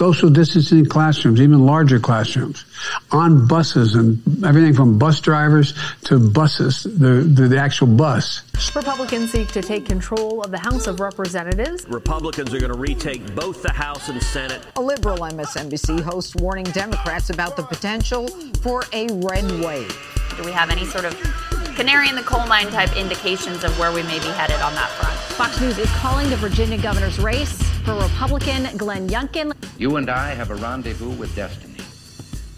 social distancing classrooms, even larger classrooms, on buses and everything from bus drivers to buses, the, the, the actual bus. Republicans seek to take control of the House of Representatives. Republicans are going to retake both the House and Senate. A liberal MSNBC host warning Democrats about the potential for a red wave. Do we have any sort of canary in the coal mine type indications of where we may be headed on that front? Fox News is calling the Virginia governor's race for Republican Glenn Youngkin. You and I have a rendezvous with destiny.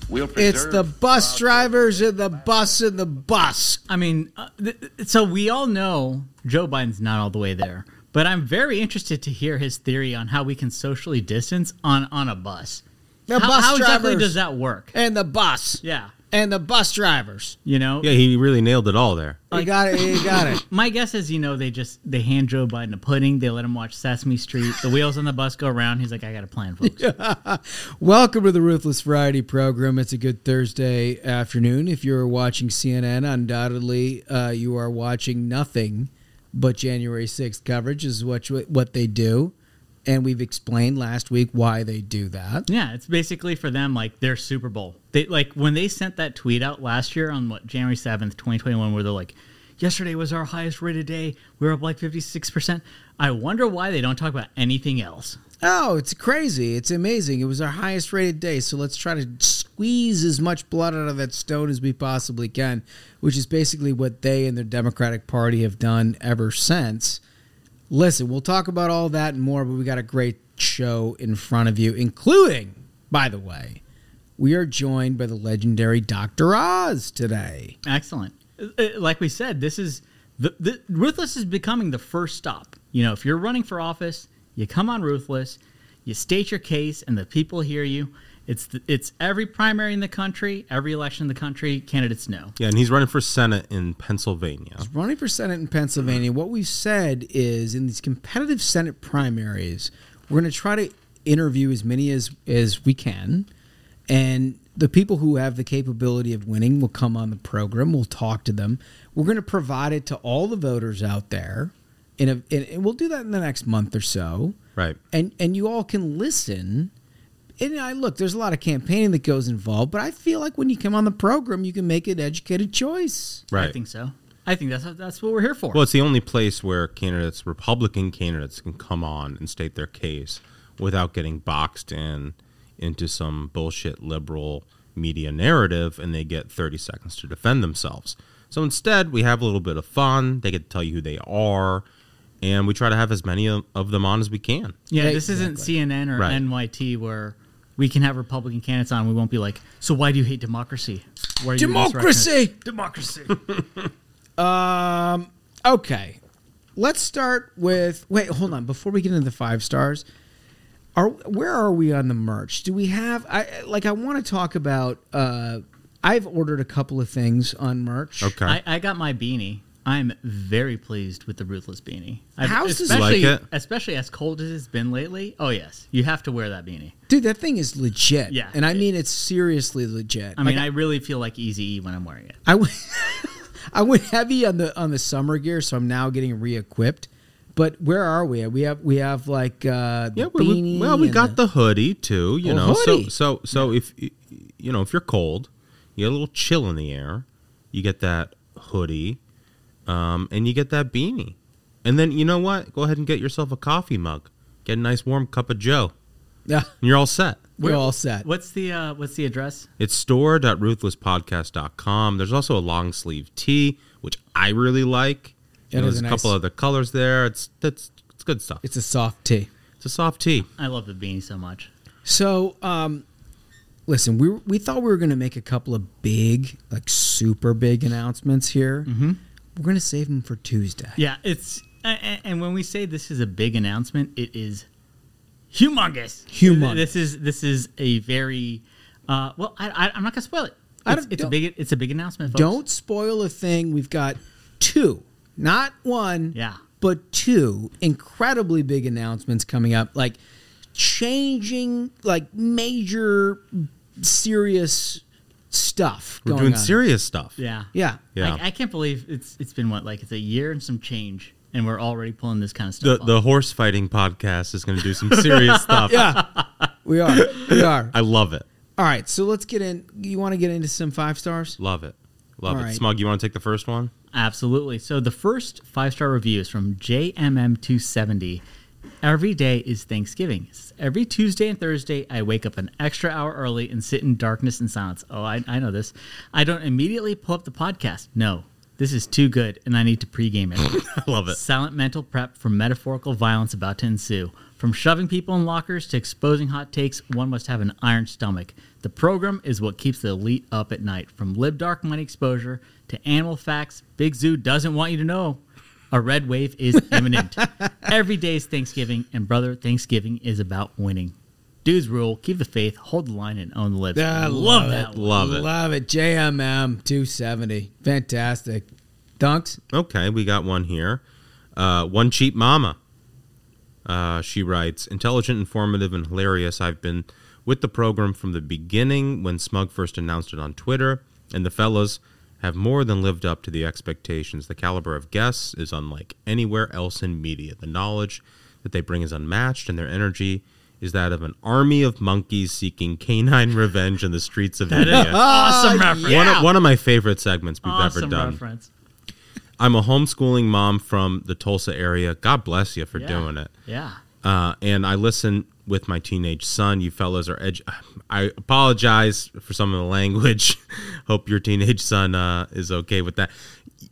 We'll It's the bus drivers and the bus and the bus. I mean, uh, th- so we all know Joe Biden's not all the way there, but I'm very interested to hear his theory on how we can socially distance on on a bus. The how, bus how exactly drivers. does that work? And the bus. Yeah, And the bus drivers. you know. Yeah, he really nailed it all there. I got it. You got it. My guess is, you know, they just they hand Joe Biden a pudding. They let him watch Sesame Street. The wheels on the bus go around. He's like, I got a plan, folks. Welcome to the Ruthless Variety program. It's a good Thursday afternoon. If you're watching CNN, undoubtedly uh, you are watching nothing but January 6th coverage, is what what they do. And we've explained last week why they do that. Yeah, it's basically for them like their Super Bowl. They like when they sent that tweet out last year on what January seventh, twenty twenty one, where they're like, "Yesterday was our highest rated day. We are up like fifty six percent." I wonder why they don't talk about anything else. Oh, it's crazy. It's amazing. It was our highest rated day. So let's try to squeeze as much blood out of that stone as we possibly can, which is basically what they and their Democratic Party have done ever since. Listen, we'll talk about all that and more, but we got a great show in front of you, including, by the way, we are joined by the legendary Dr. Oz today. Excellent. Uh, uh, Like we said, this is the, the Ruthless is becoming the first stop. You know, if you're running for office, you come on Ruthless, you state your case, and the people hear you. It's the, it's every primary in the country, every election in the country. Candidates know. Yeah, and he's running for Senate in Pennsylvania. running for Senate in Pennsylvania, what we've said is in these competitive Senate primaries, we're going to try to interview as many as as we can, and the people who have the capability of winning will come on the program. We'll talk to them. We're going to provide it to all the voters out there, in a, and and we'll do that in the next month or so. Right. And and you all can listen. And I look, there's a lot of campaigning that goes involved, but I feel like when you come on the program, you can make an educated choice. Right. I think so. I think that's that's what we're here for. Well, it's the only place where candidates, Republican candidates, can come on and state their case without getting boxed in into some bullshit liberal media narrative and they get 30 seconds to defend themselves. So instead, we have a little bit of fun. They get to tell you who they are, and we try to have as many of of them on as we can. Yeah, this isn't CNN or Right. NYT where we can have Republican candidates on. We won't be like, so why do you hate democracy? Why are you Democracy! Democracy. Um. Okay. Let's start with. Wait, hold on. Before we get into the five stars, are where are we on the merch? Do we have? I like. I want to talk about. Uh, I've ordered a couple of things on merch. Okay. I, I got my beanie. I'm very pleased with the Ruthless beanie. I've- How's this- especially, You like it? especially as cold as it's been lately. Oh yes, you have to wear that beanie. Dude, that thing is legit. Yeah. and I mean it's seriously legit. I mean, Like, I really feel like Easy E when I'm wearing it. I went, I went heavy on the on the summer gear, so I'm now getting re-equipped. But where are we? We have we have like uh, Yeah, we, we- beanie well, we got the, hoodie too. You know, hoodie. so so so if you know if you're cold, you get a little chill in the air. You get that hoodie, um, and you get that beanie, and then you know what? Go ahead and get yourself a coffee mug. Get a nice warm cup of Joe, yeah. and you're all set. We're all set. What's the uh, what's the address? It's store.ruthlesspodcast.com. There's also a long sleeve tee, which I really like. It You know, there's a a couple nice- other colors there. It's that's it's good stuff. It's a soft tee. It's a soft tee. I love the beanie so much. So, um, listen, we we thought we were going to make a couple of big, like super big announcements here. Mm-hmm. We're going to save them for Tuesday. Yeah, it's and when we say this is a big announcement, it is humongous. Humongous. This is this is a very uh, well. I, I, I'm not gonna spoil it. I It's, it's a big it's a big announcement. Folks. Don't spoil a thing. We've got two, not one, Yeah. but two incredibly big announcements coming up, like changing, like major, serious stuff. We're going doing on. serious stuff. Yeah, Yeah. Yeah. I, I can't believe it's it's been what like it's a year and some change and we're already pulling this kind of The stuff. off. the horse fighting podcast is going to do some serious stuff. Yeah, we are. We are. I love it. All right, so let's get in. You want to get into some five stars? Love it. Love All it. right. Smug, you want to take the first one? Absolutely. So the first five star review is from JMM270. Every day is Thanksgiving. Every Tuesday and Thursday, I wake up an extra hour early and sit in darkness and silence. Oh, I, I know this. I don't immediately pull up the podcast. No, this is too good, and I need to pregame it. I love it. Silent mental prep for metaphorical violence about to ensue. From shoving people in lockers to exposing hot takes, one must have an iron stomach. The program is what keeps the elite up at night. From lib dark money exposure to animal facts, Big Zoo doesn't want you to know. A red wave is imminent. Every day is Thanksgiving, and brother, Thanksgiving is about winning. Dudes rule, keep the faith, hold the line, and own the libs. I love love that. it. one. Love it. Love it. JMM 270. Fantastic. Dunks? Okay, we got one here. Uh, one cheap mama. Uh, she writes, intelligent, informative, and hilarious. I've been with the program from the beginning when Smug first announced it on Twitter, and the fellas have more than lived up to the expectations. The caliber of guests is unlike anywhere else in media. The knowledge that they bring is unmatched, and their energy is that of an army of monkeys seeking canine revenge in the streets of India. Awesome reference. One, of, one of my favorite segments we've Awesome ever done. reference. I'm a homeschooling mom from the Tulsa area. God bless you for Yeah. doing it. Yeah. Uh, and I listen with my teenage son. You fellas are edge. I apologize for some of the language. Hope your teenage son uh, is okay with that.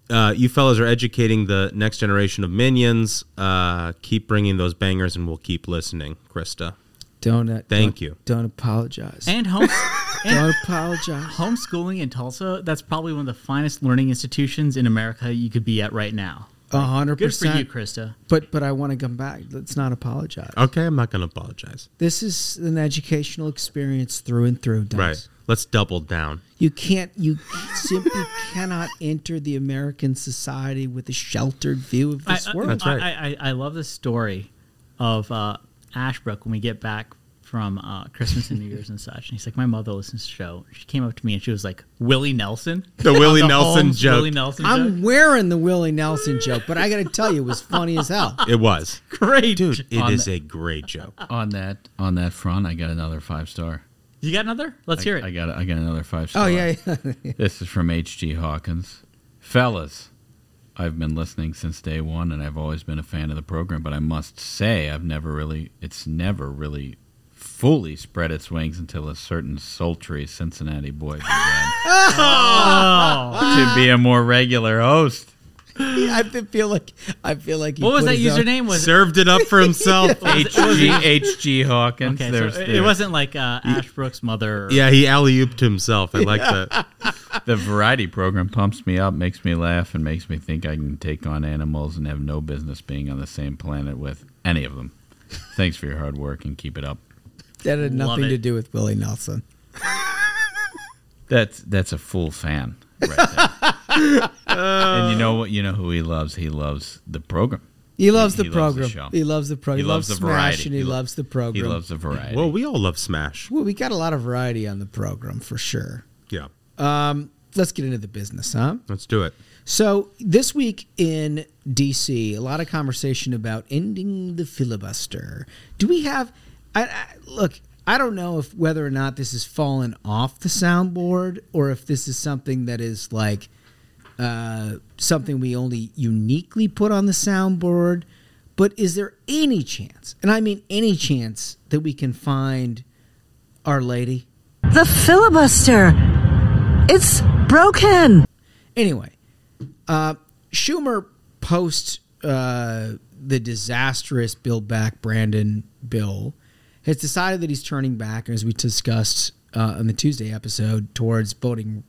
Uh, you fellas are educating the next generation of minions. Uh, keep bringing those bangers, and we'll keep listening. Krista, Don't. uh, Thank don't- you. Don't apologize. And home. and- don't apologize. homeschooling in Tulsa, that's probably one of the finest learning institutions in America you could be at right now. A hundred Good for you. Krista. But but I want to come back. Let's not apologize. okay, I'm not going to apologize. This is an educational experience through and through. Dunks. Right. Let's double down. You can't. You simply cannot enter the American society with a sheltered view of this I, world. That's right. I, I, I love the story of uh, Ashbrook when we get back from uh, Christmas and New Year's and such. And he's like, my mother listens to the show. She came up to me and she was like, Willie Nelson. The Willie The Nelson Holmes joke. Willie Nelson I'm joke. wearing the Willie Nelson joke, but I got to tell you, it was funny as hell. It was. Great. Dude, it On is the- a great joke. on that on that front, I got another five star. You got another? Let's I, hear it. I got I got another five star. Oh yeah, yeah. This is from H.G. Hawkins. Fellas, I've been listening since day one, and I've always been a fan of the program. But I must say, I've never really, it's never really fully spread its wings until a certain sultry Cincinnati boy began oh. to be a more regular host. I feel like I feel like he What was that username? Was it? Served it up for himself. H.G. H.G. Hawkins. Okay, so it, the, it wasn't like uh, Ashbrook's mother. or- yeah, he alley ooped himself. I like that. the variety program pumps me up, makes me laugh, and makes me think I can take on animals and have no business being on the same planet with any of them. Thanks for your hard work and keep it up. That had Love nothing it. to do with Willie Nelson. That's that's a full fan right there. and you know what? You know who he loves? He loves the program. He loves He- the he loves the program. show. he loves the program. He He, loves, loves the Smash variety. and he, He lo- loves the program. He loves the variety. Well, we all love Smash. Well, we got a lot of variety on the program for sure. Yeah, Um, let's get into the business, huh? let's do it. So this week in DC, a lot of conversation about ending the filibuster. Do we have? I, I, look, I don't know if whether or not this has fallen off the soundboard or if this is something that is like uh, something we only uniquely put on the soundboard. But is there any chance, and I mean any chance, that we can find Our Lady? The filibuster. It's broken. Anyway, uh, Schumer post uh, the disastrous Build Back Brandon bill has decided that he's turning back, as we discussed uh, on the Tuesday episode, towards voting,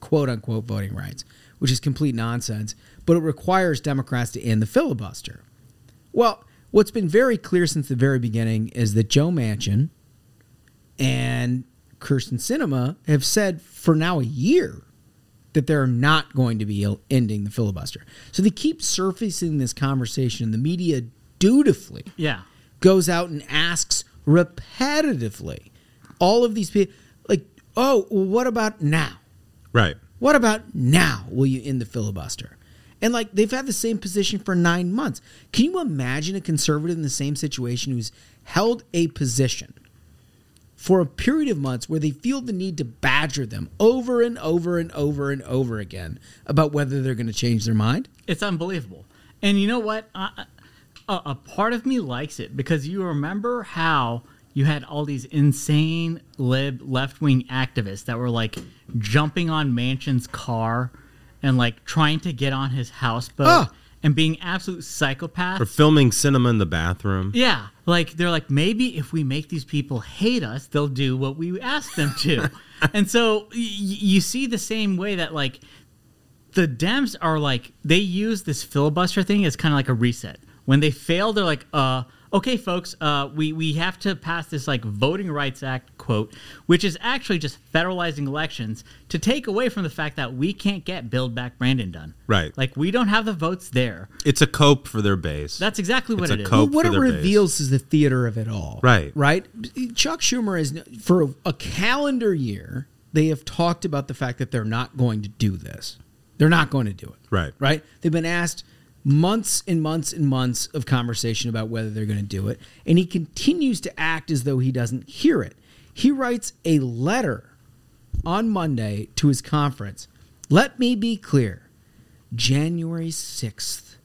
quote unquote, voting rights, which is complete nonsense. But it requires Democrats to end the filibuster. Well, what's been very clear since the very beginning is that Joe Manchin and Kyrsten Sinema have said for now a year that they're not going to be ending the filibuster. So they keep surfacing this conversation. And the media dutifully Yeah. goes out and asks repetitively all of these people, like, oh, well, what about now? Right. What about now? Will you end the filibuster? And like they've had the same position for nine months. Can you imagine a conservative in the same situation who's held a position for a period of months where they feel the need to badger them over and over and over and over again about whether they're going to change their mind? It's unbelievable. And you know what? I, a, a part of me likes it because you remember how you had all these insane lib left wing activists that were like jumping on Manchin's car and like trying to get on his houseboat Ah. and being absolute psychopaths. Or filming Sinema in the bathroom. Yeah, like they're like maybe if we make these people hate us, they'll do what we ask them to. and so y- y- you see the same way that like the Dems are like they use this filibuster thing as kind of like a reset. When they fail, they're like, uh, okay, folks, uh, we we have to pass this like Voting Rights Act quote, which is actually just federalizing elections to take away from the fact that we can't get Build Back Brandon done. Right. Like we don't have the votes there. It's a cope for their base. That's exactly what It's it a is. what for it their base. reveals is the theater of it all. Right. Right? Chuck Schumer is for a calendar year, they have talked about the fact that they're not going to do this. They're not going to do it. Right. Right? They've been asked months and months and months of conversation about whether they're going to do it, and he continues to act as though he doesn't hear it. He writes a letter on Monday to his conference. Let me be clear. January 6th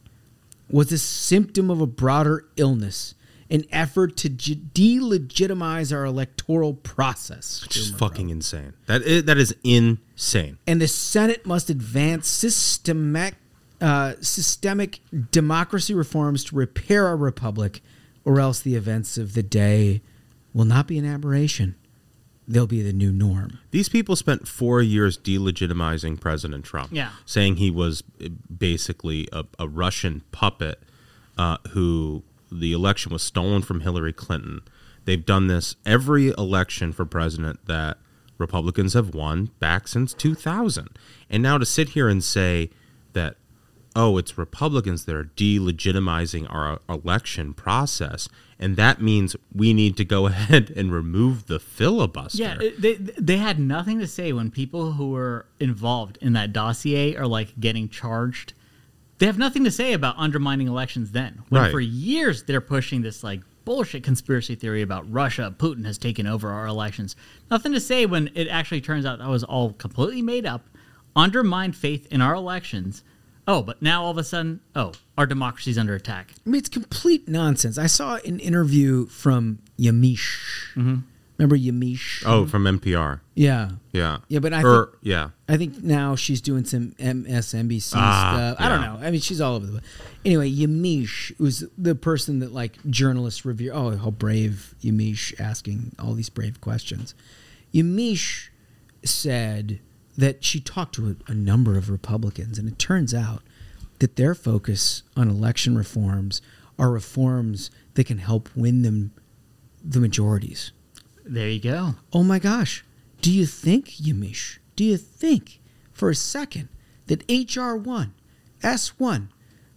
was a symptom of a broader illness, an effort to ge- delegitimize our electoral process. Which is fucking insane. That is, that is insane. And the Senate must advance systemic, uh, systemic democracy reforms to repair our republic, or else the events of the day will not be an aberration. They'll be the new norm. These people spent four years delegitimizing President Trump. Yeah. Saying he was uh, basically a, a Russian puppet uh, who the election was stolen from Hillary Clinton. They've done this every election for president that Republicans have won back since 2000. And now to sit here and say that, oh, it's Republicans that are delegitimizing our election process. And that means we need to go ahead and remove the filibuster. Yeah, they they had nothing to say when people who were involved in that dossier are like getting charged. They have nothing to say about undermining elections then. When Right. for years they're pushing this like bullshit conspiracy theory about Russia, Putin has taken over our elections. Nothing to say when it actually turns out that was all completely made up, undermined faith in our elections. Oh, but now all of a sudden, oh, our democracy's under attack. I mean, it's complete nonsense. I saw an interview from Yamiche. Remember Yamiche? Oh, from NPR. Yeah. Yeah. Yeah, but I Or- think yeah. I think now she's doing some MSNBC Ah, stuff. I don't know. I mean, she's all over the place. Anyway, Yamiche was the person that like journalists review. Oh, how brave Yamiche asking all these brave questions. Yamiche said that she talked to a, a number of Republicans, and it turns out that their focus on election reforms are reforms that can help win them the majorities. There you go. Oh my gosh. Do you think, Yamiche, do you think for a second that HR1, S1,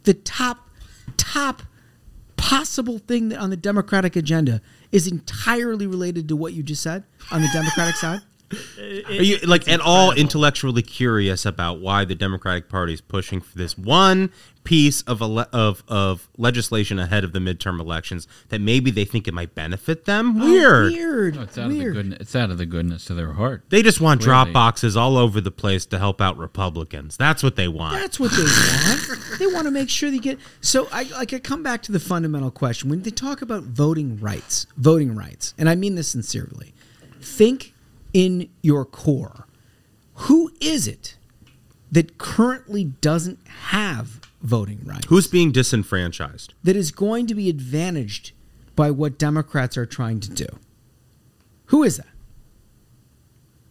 the top, top possible thing that on the Democratic agenda is entirely related to what you just said on the Democratic side? Are you like at all intellectually curious about why the Democratic Party is pushing for this one piece of ele- of of legislation ahead of the midterm elections that maybe they think it might benefit them? Oh, weird. weird. No, it's out of the goodness. It's out of the goodness of their heart. They just want drop boxes all over the place to help out Republicans. That's what they want. That's what they want. they want to make sure they get. So I like I come back to the fundamental question when they talk about voting rights, voting rights, and I mean this sincerely. Think in your core, who is it that currently doesn't have voting rights? Who's being disenfranchised? that is going to be advantaged by what Democrats are trying to do? Who is that?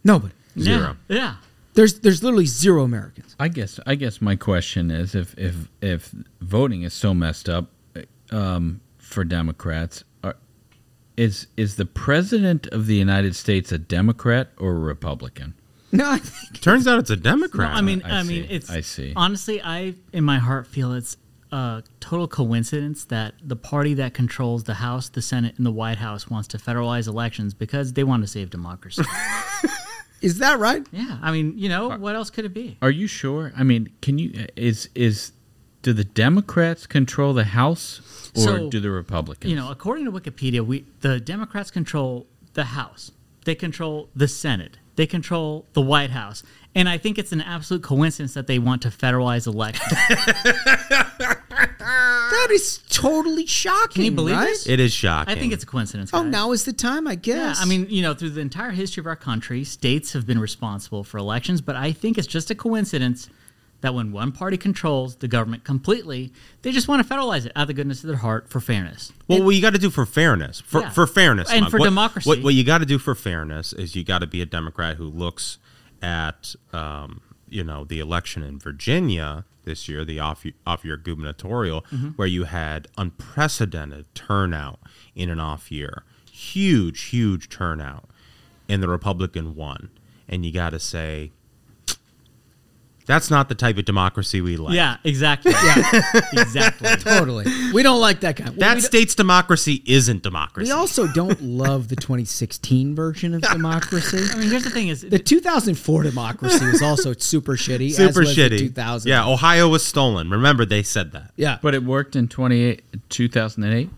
Nobody. Zero. Yeah. yeah. There's there's literally zero Americans. I guess I guess my question is if if if voting is so messed up um, for Democrats, are, is is the president of the United States a Democrat or a Republican? No, I think Turns out it's a Democrat. No, Democrat. I mean, I I, mean, see. it's. I see. Honestly, I in my heart feel it's a total coincidence that the party that controls the House, the Senate, and the White House wants to federalize elections because they want to save democracy. is that right? yeah, I mean, you know, what else could it be? Are you sure? I mean, can you is is do the Democrats control the House or So, do the Republicans? You know, according to Wikipedia, we the Democrats control the House. They control the Senate. They control the White House. And I think it's an absolute coincidence that they want to federalize elections. That is totally shocking. Can you believe right? this? It is shocking. I think it's a coincidence. Oh, now is the time, I guess. Yeah, guess. I mean, you know, through the entire history of our country, states have been responsible for elections, but I think it's just a coincidence that when one party controls the government completely, they just want to federalize it out of the goodness of their heart for fairness. Well, what you got to do for fairness, for Yeah. for fairness, And Mug, for what- democracy. What, what you got to do for fairness is you got to be a Democrat who looks at, um, you know, the election in Virginia this year, the off off year gubernatorial, Mhm. where you had unprecedented turnout in an off year, huge, huge turnout, and the Republican won, and you got to say. That's not the type of democracy we like. Yeah, exactly. Yeah, exactly. totally. We don't like that kind. That we, state's democracy isn't democracy. we also don't love the 2016 version of democracy. I mean, here's the thing: is The 2004 democracy was also super shitty. as super was the shitty. 2000. Yeah, Ohio was stolen. Remember, they said that. Yeah. But it worked in 28, 2008.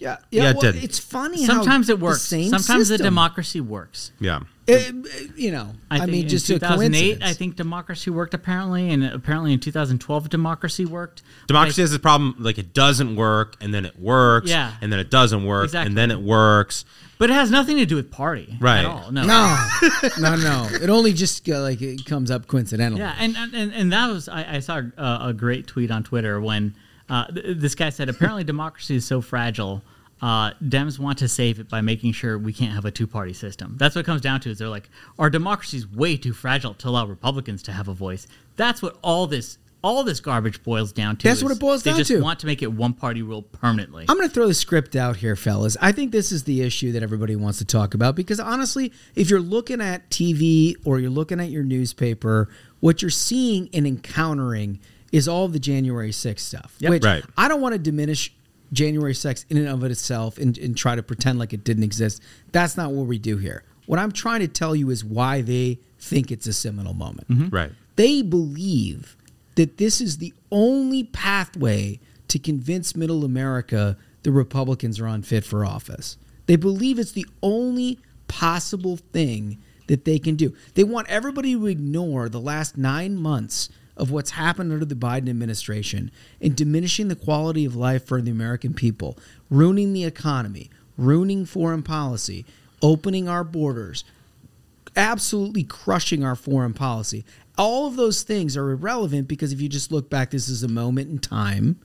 Yeah, Yeah, it well, did. It's funny. how sometimes it the works. same Sometimes the democracy works. Yeah. It- you know, I, think mean, in just 2008, coincidence. I think democracy worked apparently, and apparently in 2012, democracy worked. Democracy Like, has this problem like it doesn't work, and then it works, Yeah. and then it doesn't work, Exactly. and then it works. but it has nothing to do with party Right. at all. No, no, no, no. It only just uh, like it comes up coincidentally. Yeah, and and, and that was I, I saw a, a great tweet on Twitter when uh, th- this guy said apparently democracy is so fragile. Uh, Dems want to save it by making sure we can't have a two-party system. That's what it comes down to. Is they're like our democracy is way too fragile to allow Republicans to have a voice. That's what all this all this garbage boils down to. That's what it boils down to. they just want to make it one-party rule permanently. I'm going to throw the script out here, fellas. I think this is the issue that everybody wants to talk about because honestly, if you're looking at TV or you're looking at your newspaper, what you're seeing and encountering is all the January 6th stuff. Yep. Which Right. I don't want to diminish January 6th in and of itself and, and try to pretend like it didn't exist. That's not what we do here. What I'm trying to tell you is why they think it's a seminal moment. Mm-hmm. Right. They believe that this is the only pathway to convince middle America the Republicans are unfit for office. They believe it's the only possible thing that they can do. They want everybody to ignore the last nine months of what's happened under the Biden administration in diminishing the quality of life for the American people, ruining the economy, ruining foreign policy, opening our borders, absolutely crushing our foreign policy. All of those things are irrelevant because if you just look back, this is a moment in time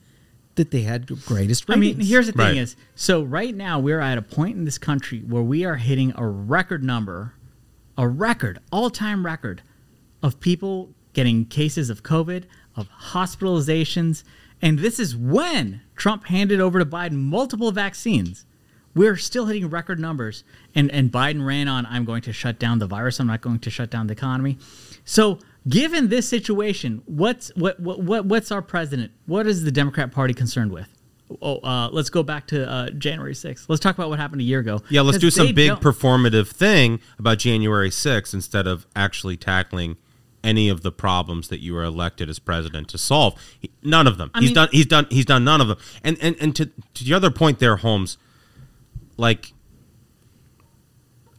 that they had the greatest I mean, here's the thing: Right. is so right now we're at a point in this country where we are hitting a record number, a record, all-time record, of people getting cases of COVID, of hospitalizations, and this is when Trump handed over to Biden multiple vaccines. We're still hitting record numbers, and and Biden ran on, "I'm going to shut down the virus. I'm not going to shut down the economy." So, given this situation, what's what what, what what's our president? What is the Democrat Party concerned with? Oh, uh, let's go back to uh, January 6th. Let's talk about what happened a year ago. Yeah, let's do some big don't- performative thing about January 6th instead of actually tackling any of the problems that you were elected as president to solve. He- None of them. I he's mean- done. He's done. He's done none of them. And and and to to the other point there, Holmes. Like,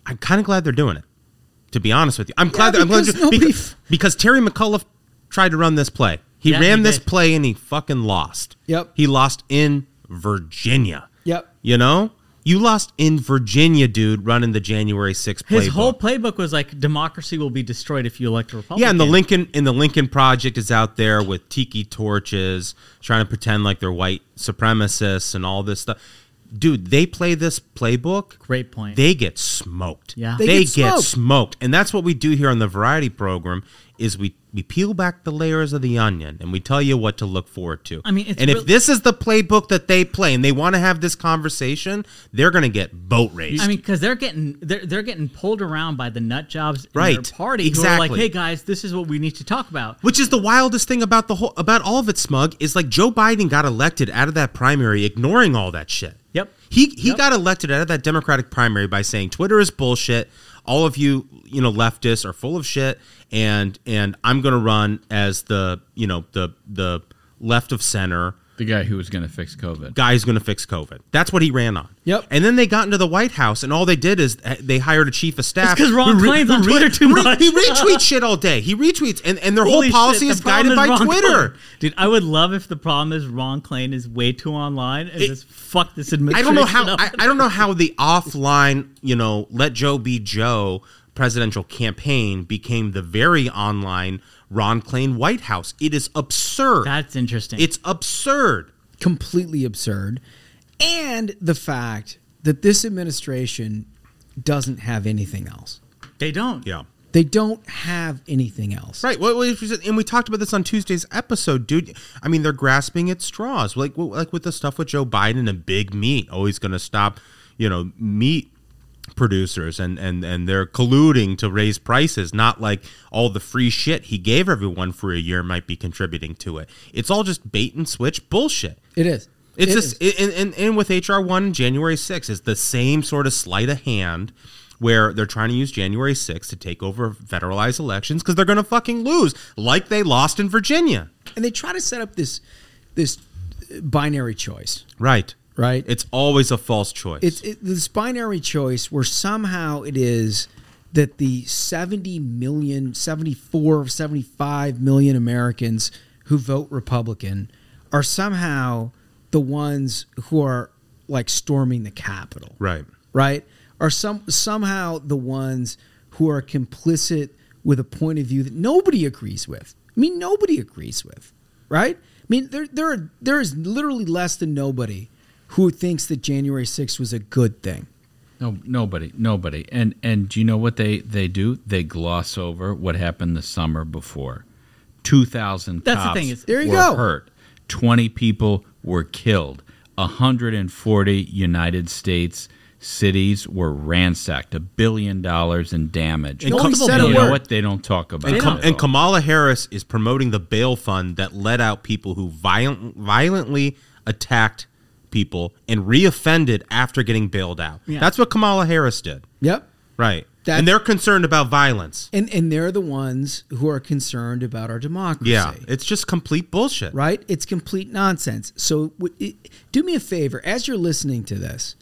I'm kind of glad they're doing it. To be honest with you, I'm glad. that, I'm glad because nobody because, because Terry McAuliffe tried to run this play. He Yeah, ran he this did. play and he fucking lost. Yep. He lost in Virginia. Yep. You know, you lost in Virginia, dude, running the January 6th playbook. His whole playbook was like democracy will be destroyed if you elect a Republican. yeah, and the Lincoln and the Lincoln Project is out there with tiki torches, trying to pretend like they're white supremacists and all this stuff. Dude, they play this playbook. Great point. They get smoked. Yeah. they, They get, get smoked. smoked. and that's what we do here on the Variety program. Is we we peel back the layers of the onion and we tell you what to look forward to. I mean, it's and real- if this is the playbook that they play and they want to have this conversation, they're going to get boat raced. I mean, because they're getting they're they're getting pulled around by the nut jobs in Right. their party who are like, Exactly. "Hey guys, this is what we need to talk about." Which is the wildest thing about the whole about all of it, Smug, is like Joe Biden got elected out of that primary, ignoring all that shit. Yep. He he Yep. got elected out of that Democratic primary by saying Twitter is bullshit. All of you, you know, leftists are full of shit, and and I'm gonna run as the you know the the left of center The guy who was going to fix COVID. guy's going to fix COVID. That's what he ran on. Yep. And then they got into the White House, and all they did is uh, they hired a chief of staff. 'cause Ron who re- Klain's on re- Twitter too re- much. He retweets shit all day. He retweets, and, and their Holy whole policy shit, is the problem guided by Ron Twitter. Klain. Dude, I would love if the problem is Ron Klain is way too online and It- just fuck this administration. I don't know how. I, I don't know how the offline, you know, let Joe be Joe presidential campaign became the very online Ron Klain White House. It is absurd. That's interesting. It's absurd. completely absurd. And the fact that this administration doesn't have anything else. they don't. Yeah. They don't have anything else. Right. Well, well, and we talked about this on Tuesday's episode, dude. I mean, they're grasping at straws, like like with the stuff with Joe Biden and big meat, always going to stop, you know, meat producers, and and and they're colluding to raise prices. Not like all the free shit he gave everyone for a year might be contributing to it. It's all just bait and switch bullshit. It is. It's It just is. and, and, and with HR one January 6th, is the same sort of sleight of hand where they're trying to use January 6th to take over federalized elections because they're going to fucking lose, like they lost in Virginia. and they try to set up this this binary choice, Right. Right? It's always a false choice. It's it, this binary choice where somehow it is that the 70 million, 74, 75 million Americans who vote Republican are somehow the ones who are like storming the Capitol. right. right? Are some somehow the ones who are complicit with a point of view that nobody agrees with. I mean, nobody agrees with, right? I mean, there there are, there is literally less than nobody who thinks that January 6th was a good thing. No, nobody, nobody. And and do you know what they they do? They gloss over what happened the summer before. Two thousand That's the cops thing is- There you were go. hurt. Twenty people were killed. hundred and forty United States cities were ransacked. A billion dollars in damage. And Nobody said you know what? They don't talk about And, it. Kam- and. Kamala Harris is promoting the bail fund that let out people who violent, violently attacked people and reoffended after getting bailed out. Yeah. That's what Kamala Harris did. Yep. Right. That- and they're concerned about violence. And and they're the ones who are concerned about our democracy. Yeah. It's just complete bullshit. right? It's complete nonsense. So, w- it, do me a favor as you're listening to this.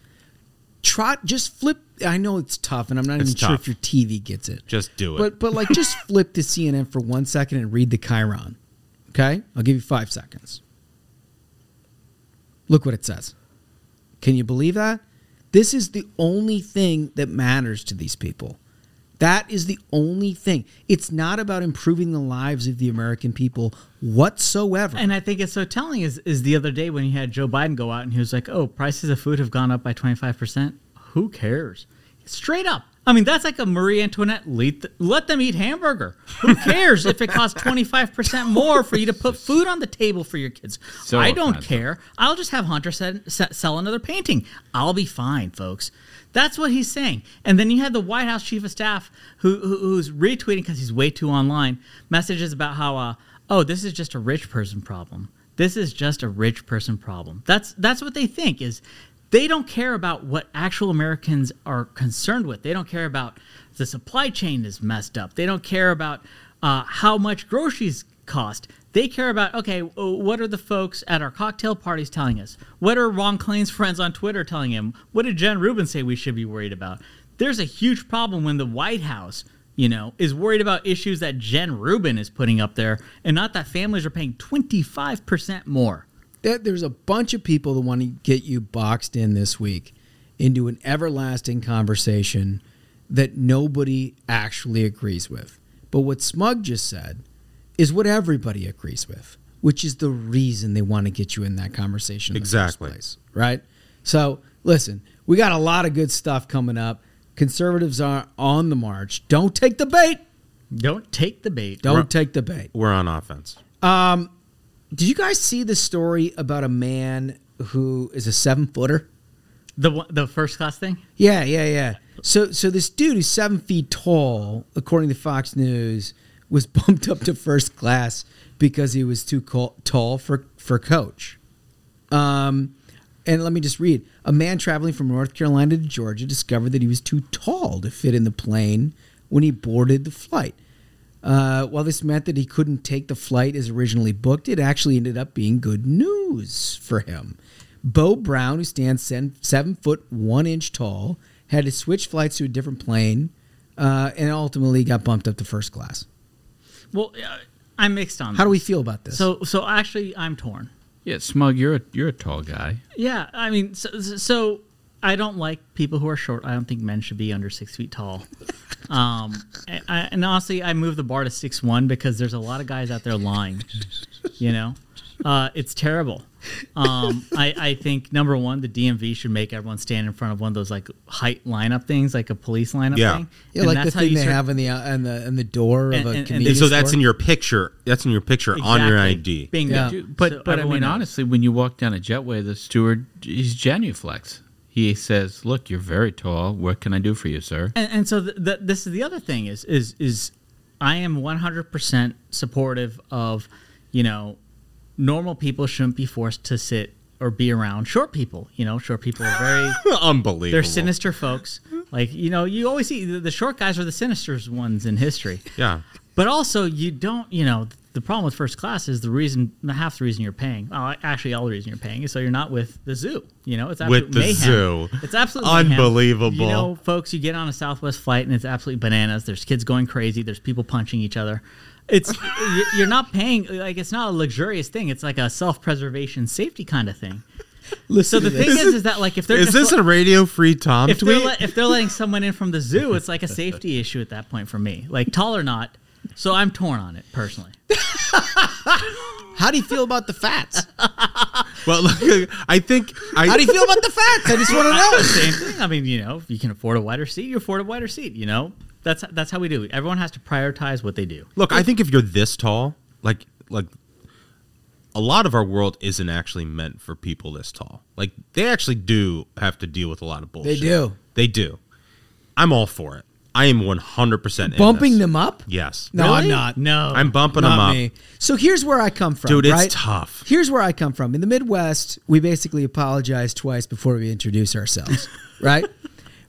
Try just flip. I know it's tough, and I'm not It's even sure if your TV gets it. Just do it. But but like just flip to CNN for one second and read the chyron. Okay, I'll give you five seconds. Look what it says. Can you believe that? This is the only thing that matters to these people. That is the only thing. It's not about improving the lives of the American people whatsoever. And I think it's so telling is is the other day when he had Joe Biden go out and he was like, "Oh, prices of food have gone up by twenty five percent." Who cares? Straight up. I mean, that's like a Marie Antoinette. Let, let them eat hamburger. Who cares if it costs twenty five percent more for you to put food on the table for your kids? So I don't offensive. care. I'll just have Hunter send, se- sell another painting. I'll be fine, folks. That's what he's saying. And then you had the White House chief of staff who, who who's retweeting because he's way too online messages about how, uh, oh, this is just a rich person problem. This is just a rich person problem. That's that's what they think is they don't care about what actual Americans are concerned with. They don't care about the supply chain is messed up. They don't care about uh, how much groceries cost. They care about okay, uh, what are the folks at our cocktail parties telling us? What are Ron Klain's friends on Twitter telling him? What did Jen Rubin say we should be worried about? There's a huge problem when the White House, you know, is worried about issues that Jen Rubin is putting up there, and not that families are paying 25 percent more. There- there's a bunch of people that want to get you boxed in this week into an everlasting conversation that nobody actually agrees with. But what Smug just said is what everybody agrees with, which is the reason they want to get you in that conversation. In Exactly. The first place, right? So listen, we got a lot of good stuff coming up. Conservatives are on the march. Don't take the bait. Don't take the bait. Don't take the bait. We're on offense. Um, Did you guys see the story about a man who is a seven footer? The the first class thing. Yeah, yeah, yeah. So, so this dude who's seven feet tall, according to Fox News, was bumped up to first class because he was too call, tall for for coach. Um, and let me just read: a man traveling from North Carolina to Georgia discovered that he was too tall to fit in the plane when he boarded the flight. Uh, while this meant that he couldn't take the flight as originally booked, it actually ended up being good news for him. Bo Brown, who stands seven, seven foot one inch tall, had to switch flights to a different plane, uh, and ultimately got bumped up to first class. Well, uh, I'm mixed on. How do we feel about this? So, so actually, I'm torn. Yeah, Smug, you're a, you're a tall guy. Yeah, I mean, so, so I don't like people who are short. I don't think men should be under six feet tall. Um, and, I, and honestly, I move the bar to six one because there's a lot of guys out there lying. You know, uh, it's terrible. Um, I, I think number one, the DMV should make everyone stand in front of one of those like height lineup things, like a police lineup Yeah. thing. yeah, And like the that's how thing you they start- have in the uh, in the in the door of And- a and- and convenience so that's store. in your picture. That's in your picture on your Exactly. ID. Bingo. Yeah. But So but I everyone mean, knows. honestly, when you walk down a jetway, the steward he's genuflex. He says, "Look, you're very tall. What can I do for you, sir?" and, and so th th this is the other thing is is is I am 100% supportive of you know normal people shouldn't be forced to sit or be around short people. You know, short people are very Unbelievable. they're sinister folks. Like you know, you always see the, the short guys are the sinister ones in history. Yeah. But also, you don't, you know, the problem with first class is the reason, half the reason you're paying. Well, actually, all the reason you're paying is so you're not with the zoo. You know, it's absolute With the mayhem. zoo. It's absolutely mayhem. Unbelievable. You know, folks, you get on a Southwest flight and it's absolutely bananas. There's kids going crazy. There's people punching each other. It's you- you're not paying like it's not a luxurious thing. It's like a self-preservation, safety kind of thing. Listen So the thing this. is, is that like if they're Is this let- a radio free Tom if they're tweet? if they're letting someone in from the zoo, it's like a safety issue at that point for me. Like tall or not. So I'm torn on it personally. How do you feel about the fats? well, look, I think. I, How do you feel about the fats? I just want to know. Same thing. I mean, you know, if you can afford a wider seat, you afford a wider seat. You know, that's that's how we do it. Everyone has to prioritize what they do. Look, I think if you're this tall, like like a lot of our world isn't actually meant for people this tall. Like they actually do have to deal with a lot of bullshit. They do. They do. I'm all for it. I am 100% in Bumping them up? Yes. No, I'm not. No, I'm bumping them up. me. So here's where I come from, Dude, it's right? tough. Here's where I come from. In the Midwest, we basically apologize twice before we introduce ourselves, right?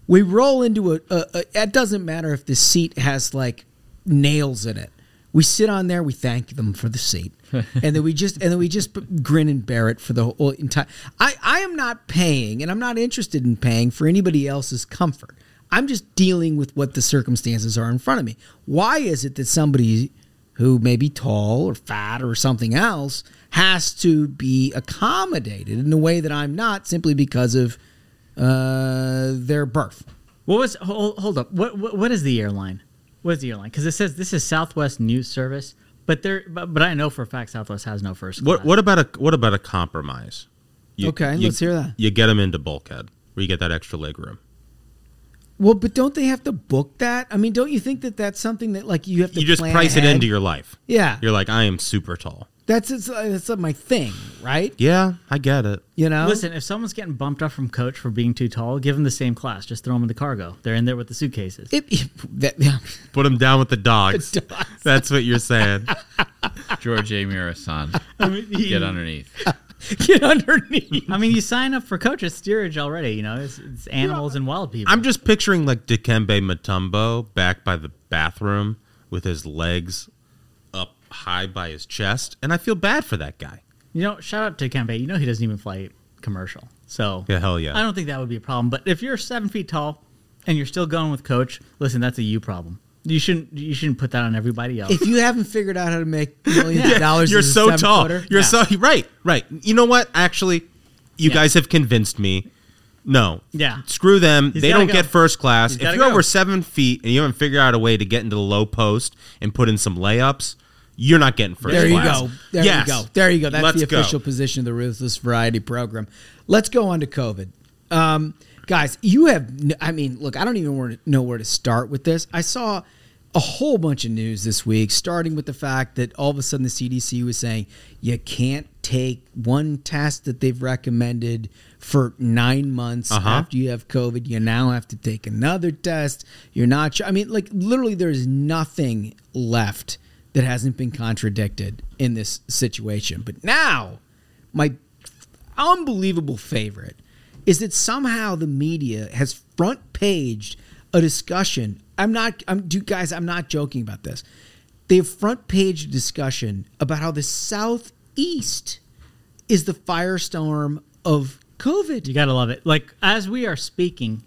We roll into a, a, a. It doesn't matter if the seat has like nails in it. We sit on there. We thank them for the seat, and then we just and then we just grin and bear it for the whole entire. I I am not paying, and I'm not interested in paying for anybody else's comfort. I'm just dealing with what the circumstances are in front of me. Why is it that somebody who may be tall or fat or something else has to be accommodated in a way that I'm not simply because of uh, their birth? What was hold, hold up? What, what what is the airline? What is the airline? Because it says this is Southwest News Service, but there but, but I know for a fact Southwest has no first class. What what about a what about a compromise? You- Okay, you- let's hear that. You get them into bulkhead where you get that extra leg room. Well, but don't they have to book that? I mean, don't you think that that's something that like you have to You just plan price it into your life. Yeah. You're like, I am super tall. That's it's, uh, that's my thing, right? Yeah, I get it. You know, Listen, if someone's getting bumped up from coach for being too tall, give them the same class. Just throw them in the cargo. They're in there with the suitcases. It, it- that, yeah. Put them down with the dogs. The dogs. That's what you're saying. George A. Mirasan, I mean, get underneath. get underneath. I mean, you sign up for coaches steerage already. You know, it's, it's animals and wild people. I'm just picturing like Dikembe Mutombo back by the bathroom with his legs up high by his chest, and I feel bad for that guy. You know, shout out to Kempe. You know he doesn't even fly commercial. So Yeah, hell yeah. I don't think that would be a problem. But if you're seven feet tall and you're still going with coach, listen, that's a you problem. You shouldn't you shouldn't put that on everybody else. If you haven't figured out how to make millions of dollars, You're so tall. footer- You're Yeah. so right, right. You know what? Actually, you Yeah. guys have convinced me. No. Yeah. Screw them. He's they don't go. get first class. He's If you're go. over seven feet and you haven't figured out a way to get into the low post and put in some layups, you're not getting first There you go. There Yes. you go. There you go. That's Let's the go. official position of the Ruthless Variety Program. Let's go on to COVID. Um, guys, you have, I mean, look, I don't even know where to start with this. I saw a whole bunch of news this week, starting with the fact that all of a sudden the CDC was saying you can't take one test that they've recommended for nine months Uh-huh. after you have COVID. You now have to take another test. You're not sure. I mean, like, literally, there's nothing left that hasn't been contradicted in this situation. But now, my unbelievable favorite is that somehow the media has front paged a discussion. I'm not, I'm, dude, guys, I'm not joking about this. They have front page discussion about how the southeast is the firestorm of COVID. You gotta love it. Like as we are speaking,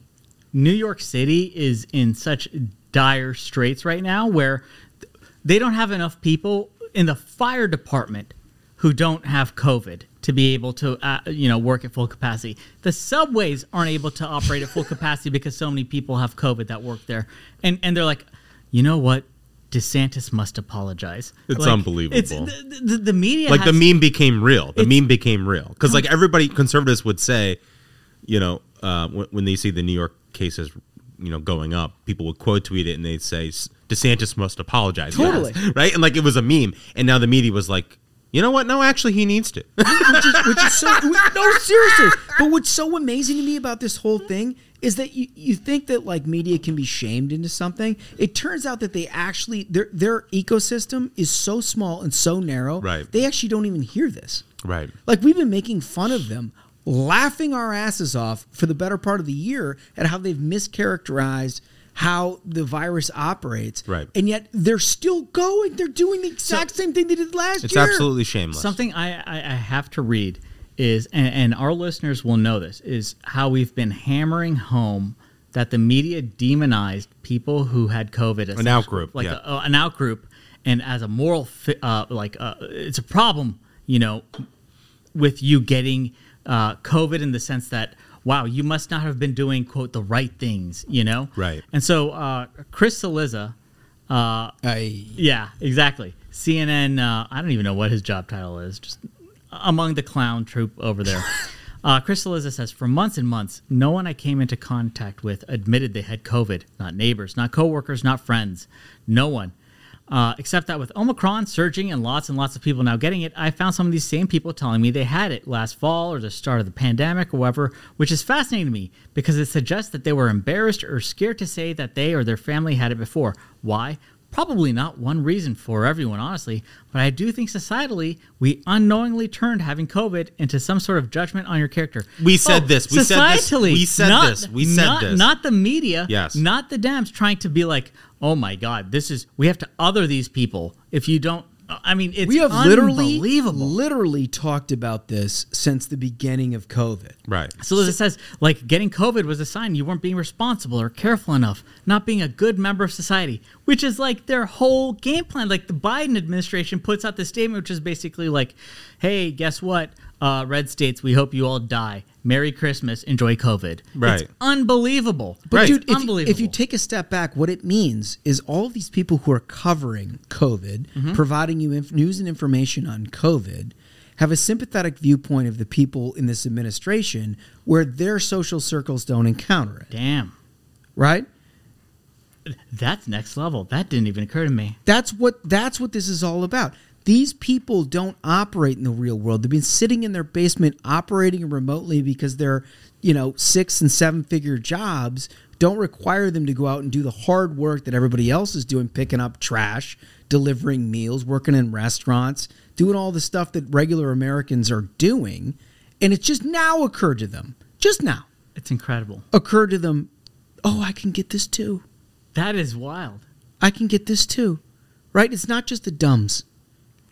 New York City is in such dire straits right now where they don't have enough people in the fire department who don't have COVID to be able to, uh, you know, work at full capacity. The subways aren't able to operate at full capacity because so many people have COVID that work there, and and they're like, you know what? DeSantis must apologize. It's Like, unbelievable. It's the, the, the media like the meme became real. The meme became real because like everybody conservatives would say, you know, uh, when, when they see the New York cases, you know, going up, people would quote tweet it and they'd say DeSantis must apologize. Totally. Yes. right? And like it was a meme, and now the media was like, you know what? No, actually, he needs to. which is, which is so no seriously. But what's so amazing to me about this whole thing is that you, you think that like media can be shamed into something. It turns out that they actually their their ecosystem is so small and so narrow. Right. They actually don't even hear this. right. Like we've been making fun of them, laughing our asses off for the better part of the year at how they've mischaracterized how the virus operates. Right. And yet they're still going. They're doing the exact same thing they did last It's year. It's absolutely shameless. Something I, I, I have to read is, and, and our listeners will know this, is how we've been hammering home that the media demonized people who had COVID. As An outgroup, like yeah. a- uh, an out group, and as a moral, fi- uh, like uh, it's a problem, you know, with you getting uh, COVID in the sense that wow, you must not have been doing quote the right things, you know, Right. And so uh, Chris Cillizza, uh, I yeah, exactly. CNN. Uh, I don't even know what his job title is. Just among the clown troop over there. Uh, Chris Cillizza says, for months and months, no one I came into contact with admitted they had COVID. Not neighbors, not coworkers, not friends. No one. Uh, except that with Omicron surging and lots and lots of people now getting it, I found some of these same people telling me they had it last fall or the start of the pandemic or whatever, which is fascinating to me because it suggests that they were embarrassed or scared to say that they or their family had it before. Why? Probably not one reason for everyone, honestly, but I do think societally we unknowingly turned having COVID into some sort of judgment on your character. We said this. We said this. We said not- this. We said not- this. Not the media. Yes. Not the Dems trying to be like, oh my God, this is, we have to other these people. If you don't, I mean, it's we have literally unbelievable. literally talked about this since the beginning of COVID. Right. So Liz, it says like getting COVID was a sign you weren't being responsible or careful enough, not being a good member of society, which is like their whole game plan. Like the Biden administration puts out this statement, which is basically like, "Hey, guess what? Uh, red states, we hope you all die. Merry Christmas. Enjoy COVID." Right. It's unbelievable. But Right. dude, if, Unbelievable. if you take a step back, what it means is all these people who are covering COVID, Mm-hmm. providing you inf- news and information on COVID, have a sympathetic viewpoint of the people in this administration where their social circles don't encounter it. Damn. Right? That's next level. That didn't even occur to me. That's what that's what this is all about. These people don't operate in the real world. They've been sitting in their basement operating remotely because their, you know, six and seven figure jobs don't require them to go out and do the hard work that everybody else is doing, picking up trash, delivering meals, working in restaurants, doing all the stuff that regular Americans are doing. And it's just now occurred to them, just now It's incredible. occurred to them, oh, I can get this too. That is wild. I can get this too. Right? It's not just the dumbs.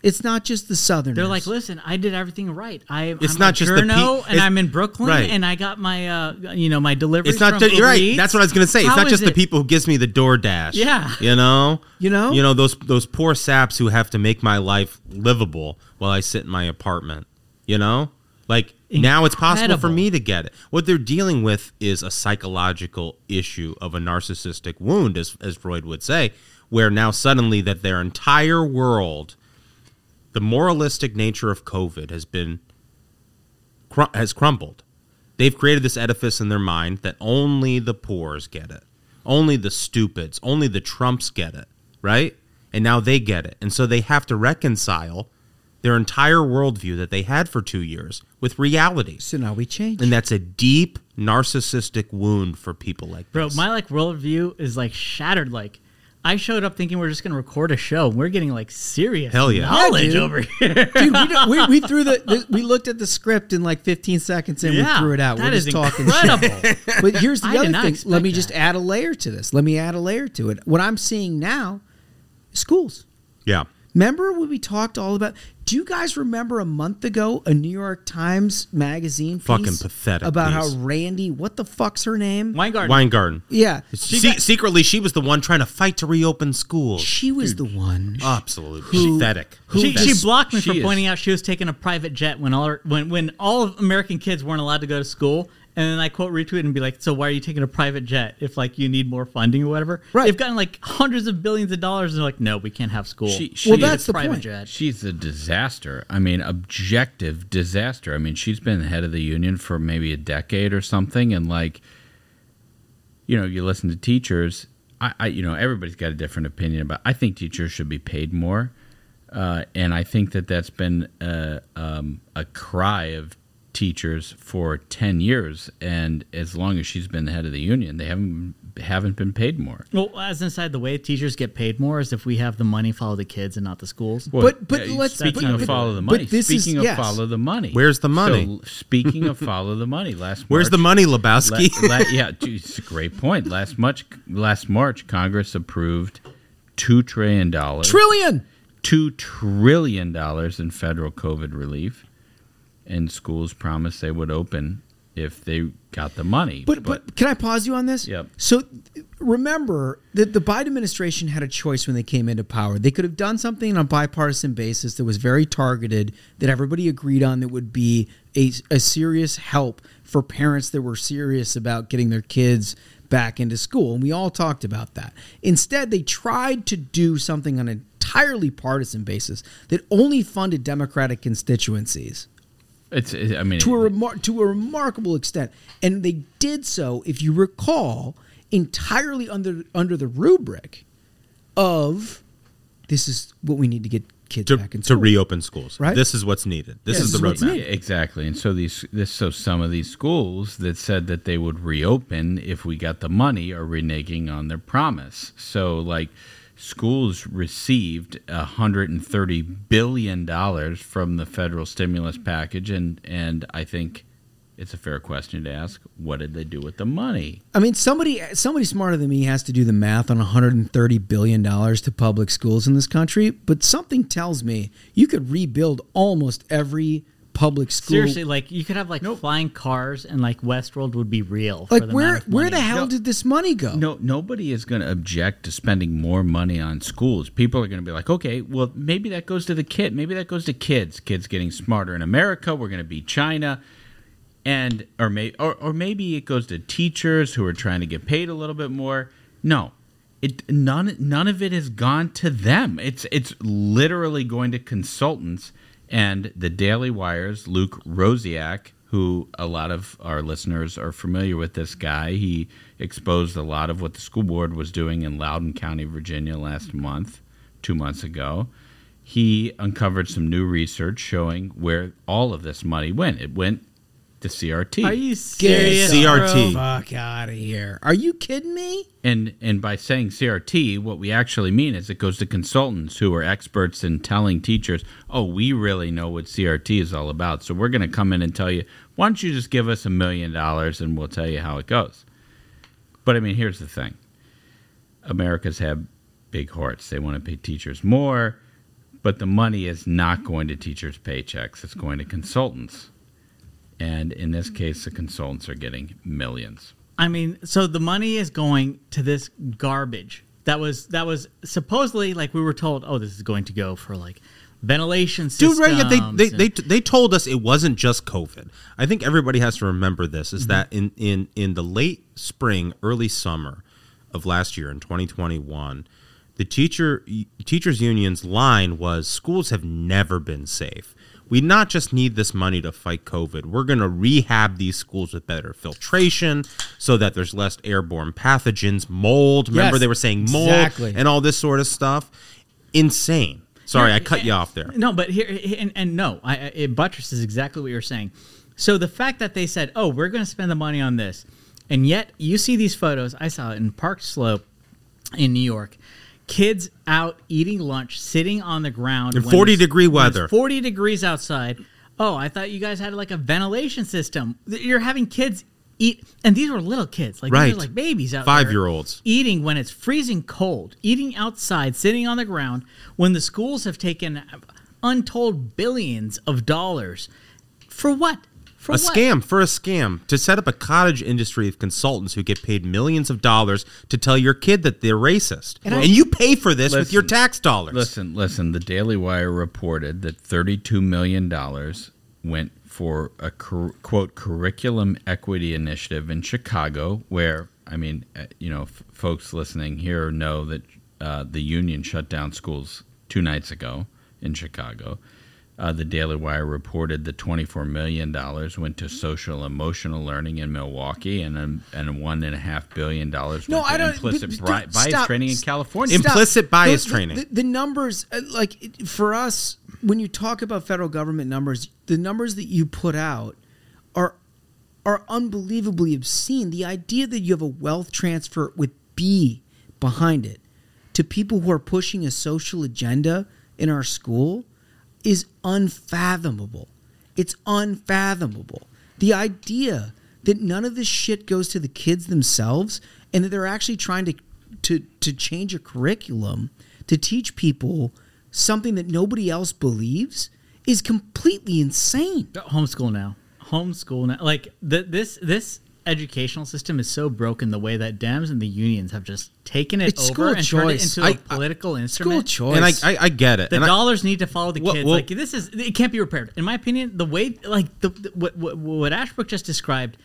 It's not just the southerners. They're like, listen, I did everything right. I, It's I'm not just the pe- and I'm in Brooklyn, right. and I got my, uh, you know, my delivery. It's not just, you're right. That's what I was going to say. It's not just the people who gives me the DoorDash. Yeah. You know? You know? You know those those poor saps who have to make my life livable while I sit in my apartment. You know? Like now it's possible for me to get it. What they're dealing with is a psychological issue of a narcissistic wound as as Freud would say, where now suddenly that their entire world the moralistic nature of COVID has been cr- has crumbled. They've created this edifice in their mind that only the poors get it, only the stupids, only the Trumps get it, right? And now they get it, and so they have to reconcile their entire worldview that they had for two years with reality, so now we change. and that's a deep narcissistic wound for people like Bro, this. my like worldview is like shattered. Like, I showed up thinking we're just gonna record a show. and We're getting like serious Hell yeah. knowledge Yeah, over here. Dude, we, we, we threw the, the we looked at the script in like 15 seconds and Yeah, we threw it out. that We're is just talking incredible. shit. But here's the I other thing. Let expect me just add a layer to this. Let me add a layer to it. What I'm seeing now, schools. Yeah. Remember when we talked all about? Do you guys remember a month ago a New York Times magazine piece Fucking pathetic about piece. how Randi, what the fuck's her name? Weingarten. Weingarten. Yeah, Se- secretly, she was the one trying to fight to reopen schools. she was the one. Absolutely Who- pathetic. She, she blocked me She for is. pointing out she was taking a private jet when all her, when when all of American kids weren't allowed to go to school. And then I quote retweet and be like, "So why are you taking a private jet if like you need more funding or whatever?" Right. They've gotten like hundreds of billions of dollars, and they're like, "No, we can't have school." She- she- Well, She- that's the private point. jet. She's a disaster. I mean, objective disaster. I mean, she's been the head of the union for maybe a decade or something, and like, you know, you listen to teachers. I, I you know, everybody's got a different opinion about. I think teachers should be paid more, uh, and I think that that's been a, um, a cry of teachers for ten years. And as long as she's been the head of the union, they haven't haven't been paid more. Well, as inside the way teachers get paid more is if we have the money follow the kids and not the schools. Well, But- but yeah, let's- speaking but- of but- follow the money. this is- Speaking of yes. follow the money. Where's the money? So, speaking of follow the money, last Where's March, the money, Lebowski? la- la- yeah, it's a great point. Last March, last March, Congress approved two trillion dollars, Trillion. two trillion dollars in federal COVID relief, and schools promised they would open if they got the money. But, but can I pause you on this? Yep. So remember that the Biden administration had a choice when they came into power. They could have done something on a bipartisan basis that was very targeted, that everybody agreed on, that would be a, a serious help for parents that were serious about getting their kids back into school. And we all talked about that. Instead, they tried to do something on an entirely partisan basis that only funded Democratic constituencies it's, I mean, to a remar- to a remarkable extent, and they did so, if you recall, entirely under under the rubric of this is what we need to get kids to, back in to reopen schools. Right? This is what's needed. This Yeah, is this the is what's roadmap. Exactly, and so these this so some of these schools that said that they would reopen if we got the money are reneging on their promise. So like schools received hundred and thirty billion dollars from the federal stimulus package, and and I think it's a fair question to ask: What did they do with the money? I mean, somebody somebody smarter than me has to do the math on 130 billion dollars to public schools in this country. But something tells me you could rebuild almost every public school. Seriously, like you could have like flying cars, and like Westworld would be real. like for the where where the hell did this money go? No, nobody is going to object to spending more money on schools. People are going to be like, okay, well, maybe that goes to the kid. Maybe that goes to kids. Kids getting smarter in America. We're going to be China, and or may or, or maybe it goes to teachers who are trying to get paid a little bit more. No, it none none of it has gone to them. It's it's literally going to consultants and the Daily Wire's Luke Rosiak, who a lot of our listeners are familiar with this guy. He exposed a lot of what the school board was doing in Loudoun County, Virginia last month, two months ago. He uncovered some new research showing where all of this money went. It went to CRT. Are you Get serious? the CRT. Fuck out of here! Are you kidding me? And and by saying CRT, what we actually mean is it goes to consultants who are experts in telling teachers, "Oh, we really know what CRT is all about. So we're going to come in and tell you, why don't you just give us a million dollars and we'll tell you how it goes." But I mean, here's the thing. America's have big hearts. They want to pay teachers more, but the money is not going to teachers' paychecks. It's going to consultants. And in this case, the consultants are getting millions. I mean, so the money is going to this garbage that was that was supposedly like we were told, oh, this is going to go for like ventilation systems. Dude, right? Yeah, they, they, and- they, they told us it wasn't just COVID. I think everybody has to remember this: Mm-hmm. is that in, in in the late spring, early summer of last year in 2021, the teacher teachers unions line was schools have never been safe. We not just need this money to fight COVID. We're going to rehab these schools with better filtration so that there's less airborne pathogens, mold. Remember Yes, they were saying mold exactly. and all this sort of stuff. Insane. Sorry, I cut you off there. No, but here and, and no, I, I- it buttresses exactly what you're saying. So the fact that they said, "Oh, we're going to spend the money on this," and yet you see these photos. I saw it in Park Slope in New York. Kids out eating lunch, sitting on the ground In 40 it's- degree weather. Forty degrees outside. Oh, I thought you guys had like a ventilation system. You're having kids eat, and these were little kids, like these Right. are like babies out there, Five-year-olds. eating when it's freezing cold, eating outside, sitting on the ground, when the schools have taken untold billions of dollars for what? For a what? scam for a scam to set up a cottage industry of consultants who get paid millions of dollars to tell your kid that they're racist, and, I- you pay for this with your tax dollars. Listen, listen. The Daily Wire reported that thirty-two million dollars went for a cur- quote curriculum equity initiative in Chicago, where I mean, uh, you know, f- folks listening here know that uh, the union shut down schools two nights ago in Chicago. Uh, the Daily Wire reported that $24 million went to social emotional learning in Milwaukee and a, and $1.5 billion No, went to I don't. implicit but- but bri- don't- bias stop. training in California. stop. Implicit bias The- the- training. The, the numbers, uh, like it- for us, when you talk about federal government numbers, the numbers that you put out are are unbelievably obscene. The idea that you have a wealth transfer with B behind it to people who are pushing a social agenda in our school is unfathomable. It's unfathomable. The idea that none of this shit goes to the kids themselves and that they're actually trying to to to change a curriculum to teach people something that nobody else believes is completely insane. homeschool now homeschool now like the, this this educational system is so broken the way that dems and the unions have just taken it It's over school and turned it into a I- I- political instrument School choice. and I, I, I get it. the and I- dollars need to follow the Well- kids well- like this is it can't be repaired in my opinion the way like the, the what, what what ashbrook just described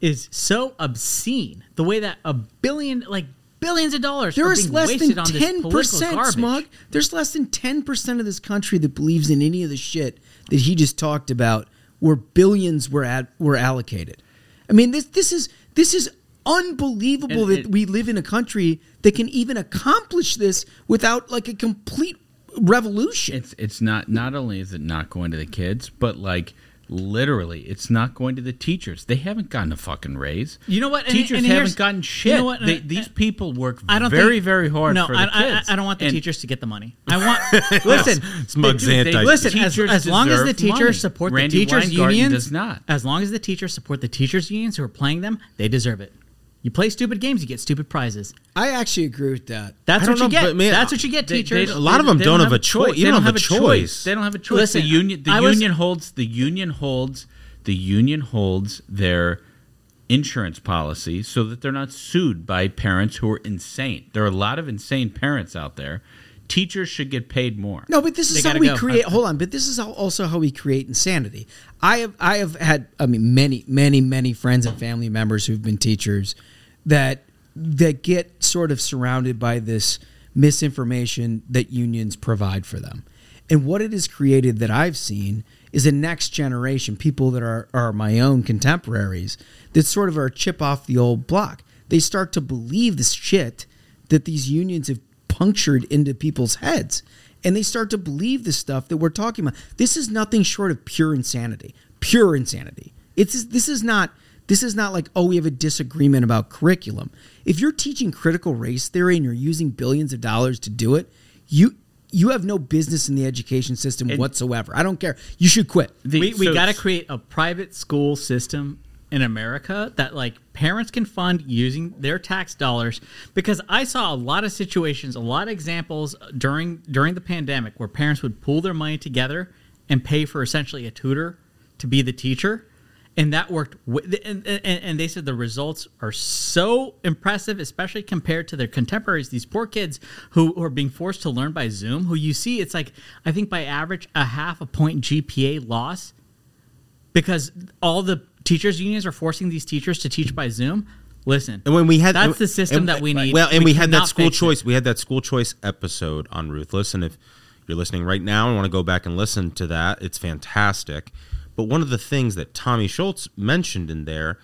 is so obscene the way that a billion like billions of dollars are There's being less than ten percent, garbage. smug. There's less than ten percent of this country that believes in any of the shit that he just talked about, where billions were at were allocated. I mean, this this is this is unbelievable And that it- we live in a country that can even accomplish this without like a complete revolution. It's it's not not only is it not going to the kids, but like literally, it's not going to the teachers. They haven't gotten a fucking raise. You know what? And- teachers and haven't gotten you shit. know what? They, these people work I don't very think- very hard No, for I, the I-. I, don't want the And- teachers to get the money. I want listen. Smug's They. They- Listen, as, as long as the teachers money. support Randi the teachers unions, does not. As long as the teachers support the teachers unions who are playing them, they deserve it. You play stupid games, you get stupid prizes. I actually agree with that. That's I don't what you know, get. but man, That's what you get, They- they teachers. don't- A lot of them they don't have a choi- They you don't don't have have a a choice. choice. They don't have a choice. Listen, the union, the I was- holds, the union holds, the union holds their insurance policy so that they're not sued by parents who are insane. There are a lot of insane parents out there. Teachers should get paid more. No, but this They is how we go. create. Hold on, but this is how, also how we create insanity. I have I have had I mean many many many friends and family members who've been teachers that that get sort of surrounded by this misinformation that unions provide for them, and what it has created that I've seen is a next generation people that are are my own contemporaries that sort of are chip off the old block. They start to believe this shit that these unions have punctured into people's heads and they start to believe the stuff that we're talking about. This is nothing short of pure insanity. Pure insanity. It's this is not this is not like oh we have a disagreement about curriculum. If you're teaching critical race theory and you're using billions of dollars to do it, you you have no business in the education system And- whatsoever. I don't care. You should quit. The- we we so- got to create a private school system in America that like parents can fund using their tax dollars because I saw a lot of situations, a lot of examples during during the pandemic where parents would pool their money together and pay for essentially a tutor to be the teacher. And that worked, wi- and, and, and they said the results are so impressive, especially compared to their contemporaries. These poor kids who, who are being forced to learn by Zoom, who you see, it's like I think by average a half a point GPA loss because all the teachers unions are forcing these teachers to teach by Zoom. Listen, And when we had that's the system and- that we need. Well, and we, had that school fix it. choice. We had that school choice episode on Ruthless, and if you're listening right now and want to go back and listen to that, it's fantastic. But one of the things that Tommy Schultz mentioned in there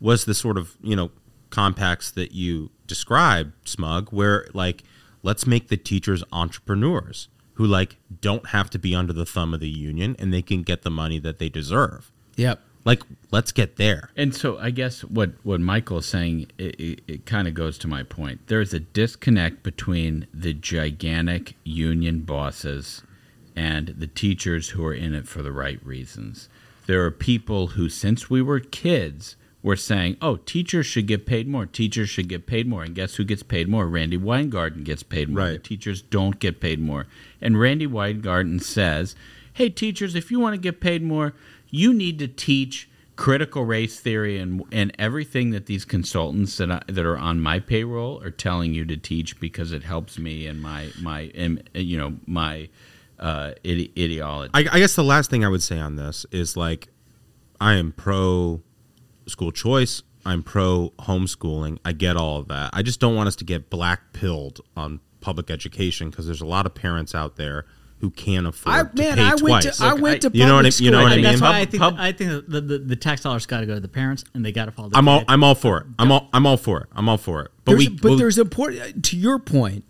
was the sort of you know compacts that you described, Smug, where like let's make the teachers entrepreneurs who like don't have to be under the thumb of the union and they can get the money that they deserve. Yep. Like let's get there. And so I guess what, what Michael is saying, it, it, it kind of goes to my point. There's a disconnect between the gigantic union bosses and the teachers who are in it for the right reasons. There are people who, since we were kids, were saying, "Oh, teachers should get paid more. Teachers should get paid more." And guess who gets paid more? Randi Weingarten gets paid more. Right. The teachers don't get paid more. And Randi Weingarten says, "Hey, teachers, if you want to get paid more, you need to teach." Critical race theory and and everything that these consultants that I, that are on my payroll are telling you to teach because it helps me and my my and, you know my uh, ide- ideology. I, I guess the last thing I would say on this is like, I am pro school choice. I'm pro homeschooling. I get all of that. I just don't want us to get black pilled on public education because there's a lot of parents out there who can't afford I- to man, pay I went to- twice. I went to you know what I, public you know school. what I mean? That's why I think Pub- I think the, the, the tax dollars got to go to the parents, and they got to follow. The I'm all. I'm all for it. I'm all I'm all for it. I'm all for it. But there's, we but we- there's important to your point.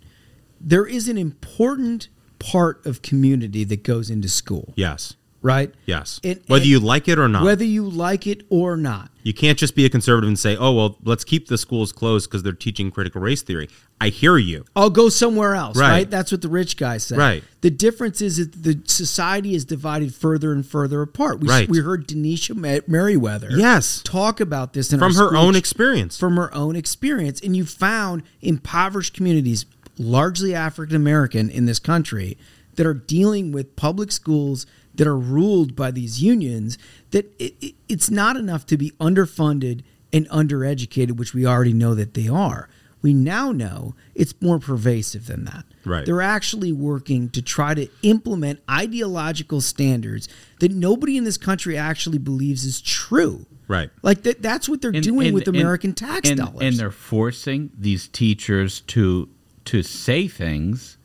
There is an important part of community that goes into school, yes right? yes And- whether and you like it or not. Whether you like it or not. You can't just be a conservative and say, "Oh well, let's keep the schools closed because they're teaching critical race theory." I hear you. I'll go somewhere else, Right. right? That's what the rich guy said. Right. The difference is that the society is divided further and further apart. We, Right. we heard Denisha Ma- Merriweather Yes. talk about this in From her school own experience. From her own experience. And you found impoverished communities, largely African American in this country, that are dealing with public schools that are ruled by these unions, that it, it, it's not enough to be underfunded and undereducated, which we already know that they are. We now know it's more pervasive than that. Right. They're actually working to try to implement ideological standards that nobody in this country actually believes is true. Right. Like that that's what they're And- doing and- with and- American tax and, dollars. and they're forcing these teachers to to say things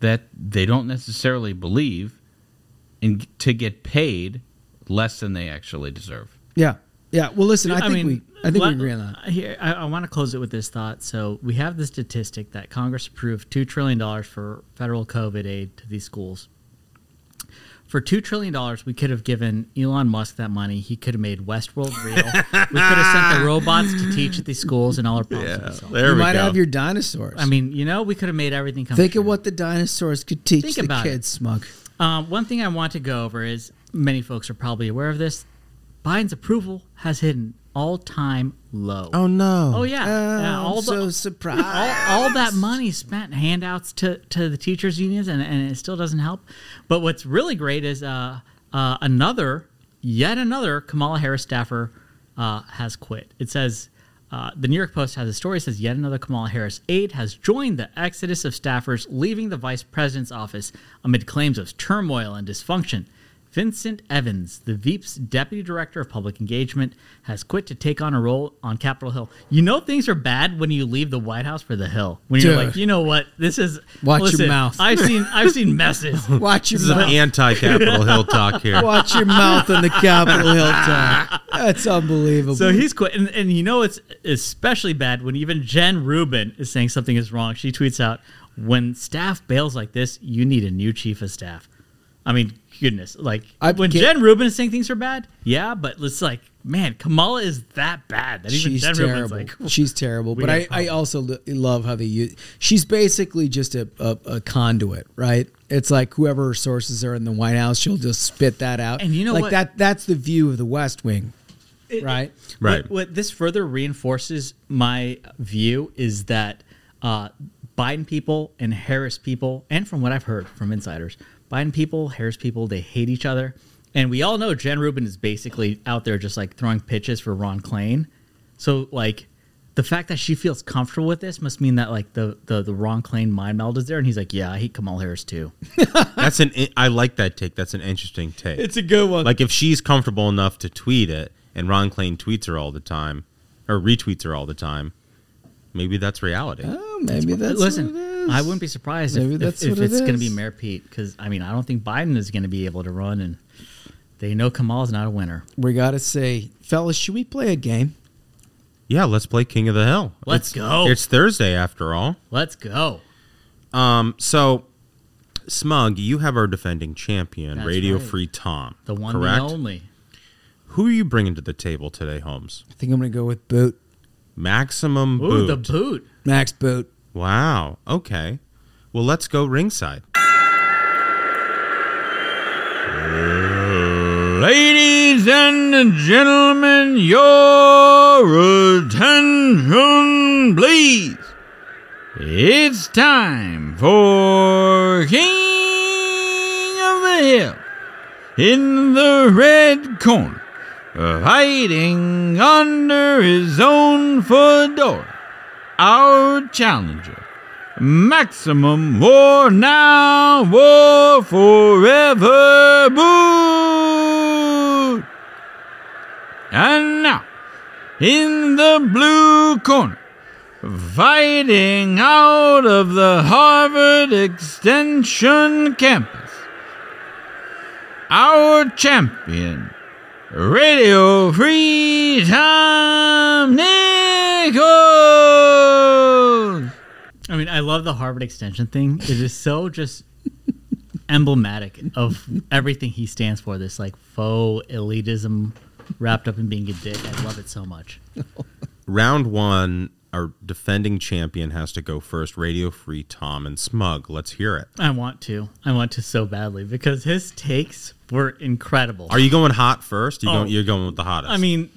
that they don't necessarily believe and to get paid less than they actually deserve. yeah. Yeah. Well listen, I, think mean, we I think let- we agree on that. Here, I, I want to close it with this thought. So we have the statistic that Congress approved two trillion dollars for federal COVID aid to these schools. For two trillion dollars, we could have given Elon Musk that money. He could have made Westworld real. we could have sent the robots to teach at these schools, and all our problems would be solved. There you we might go. have your dinosaurs. I mean, you know, we could have made everything come. think true. of what the dinosaurs could teach Think the about it. kids, smug. Um, one thing I want to go over is many folks are probably aware of this. Biden's approval has hit an all-time low. Oh no. Oh yeah, Oh, Yeah, I'm so surprised. all, all that money spent handouts to, to the teachers unions and, and it still doesn't help. But what's really great is uh, uh, another, yet another Kamala Harris staffer uh, has quit. It says uh, the New York Post has a story that says yet another Kamala Harris aide has joined the exodus of staffers leaving the vice president's office amid claims of turmoil and dysfunction. Vincent Evans, the Veep's deputy director of public engagement, has quit to take on a role on Capitol Hill. You know things are bad when you leave the White House for the Hill. When you're Dude. like, you know what, this is. Watch your listen, mouth. I've seen I've seen messes. Watch your mouth. This is mouth. anti-Capitol Hill talk here. Watch your mouth on the Capitol Hill talk. That's unbelievable. So he's quit, and, and you know it's especially bad when even Jen Rubin is saying something is wrong. She tweets out, "When staff bails like this, you need a new chief of staff." I mean, goodness, like I when can't- Jen Rubin is saying things are bad, yeah, but it's like, man, Kamala is that bad that even she's Jen Rubin's terrible. like, she's terrible. But I, I also lo- love how they use. She's basically just a, a, a conduit, right? It's like whoever her sources are in the White House, she'll just spit that out. And you know like what? that. That's the view of the West Wing, right? Right. What, what this further reinforces my view is that uh, Biden people and Harris people, and from what I've heard from insiders, Biden people, Harris people, they hate each other. And we all know Jen Rubin is basically out there just like throwing pitches for Ron Klain. So like the fact that she feels comfortable with this must mean that like the the, the Ron Klain mind meld is there, and he's like, yeah, I hate Kamal Harris too. That's an. I like that take. That's an interesting take. It's a good one. like if she's comfortable enough to tweet it, and Ron Klain tweets her all the time, or retweets her all the time, maybe that's reality. Oh, maybe that's Listen, what it is. I wouldn't be surprised Maybe if, that's if, if what it it's going to be Mayor Pete because I mean I don't think Biden is going to be able to run, and they know Kamala's not a winner. we got to say, fellas, should we play a game? Yeah, let's play King of the Hill. Let's It's- go. It's Thursday after all. Let's go. Um, so Smug, you have our defending champion, That's Radio right. Free Tom. The one, correct? the only. Who are you bringing to the table today, Holmes? I think I'm going to go with Boot. Maximum Ooh, boot. the boot. Max Boot. Wow. Okay. Well, let's go ringside. Ladies and gentlemen, your attention, please. It's time for King of the Hill in the red corner, fighting under his own fedora. Our challenger, Maximum War Now, War Forever, Boot! And now, in the blue corner, fighting out of the Harvard Extension campus, our champion, Radio Free Tom Nichols! I mean, I love the Harvard Extension thing. It is so just emblematic of everything he stands for. This like faux elitism wrapped up in being a dick. I love it so much. Round one, our defending champion has to go first. Radio Free Tom and Smug. Let's hear it. I want to. I want to so badly because his takes were incredible. Are you going hot first? You Oh. going, you're going with the hottest. I mean,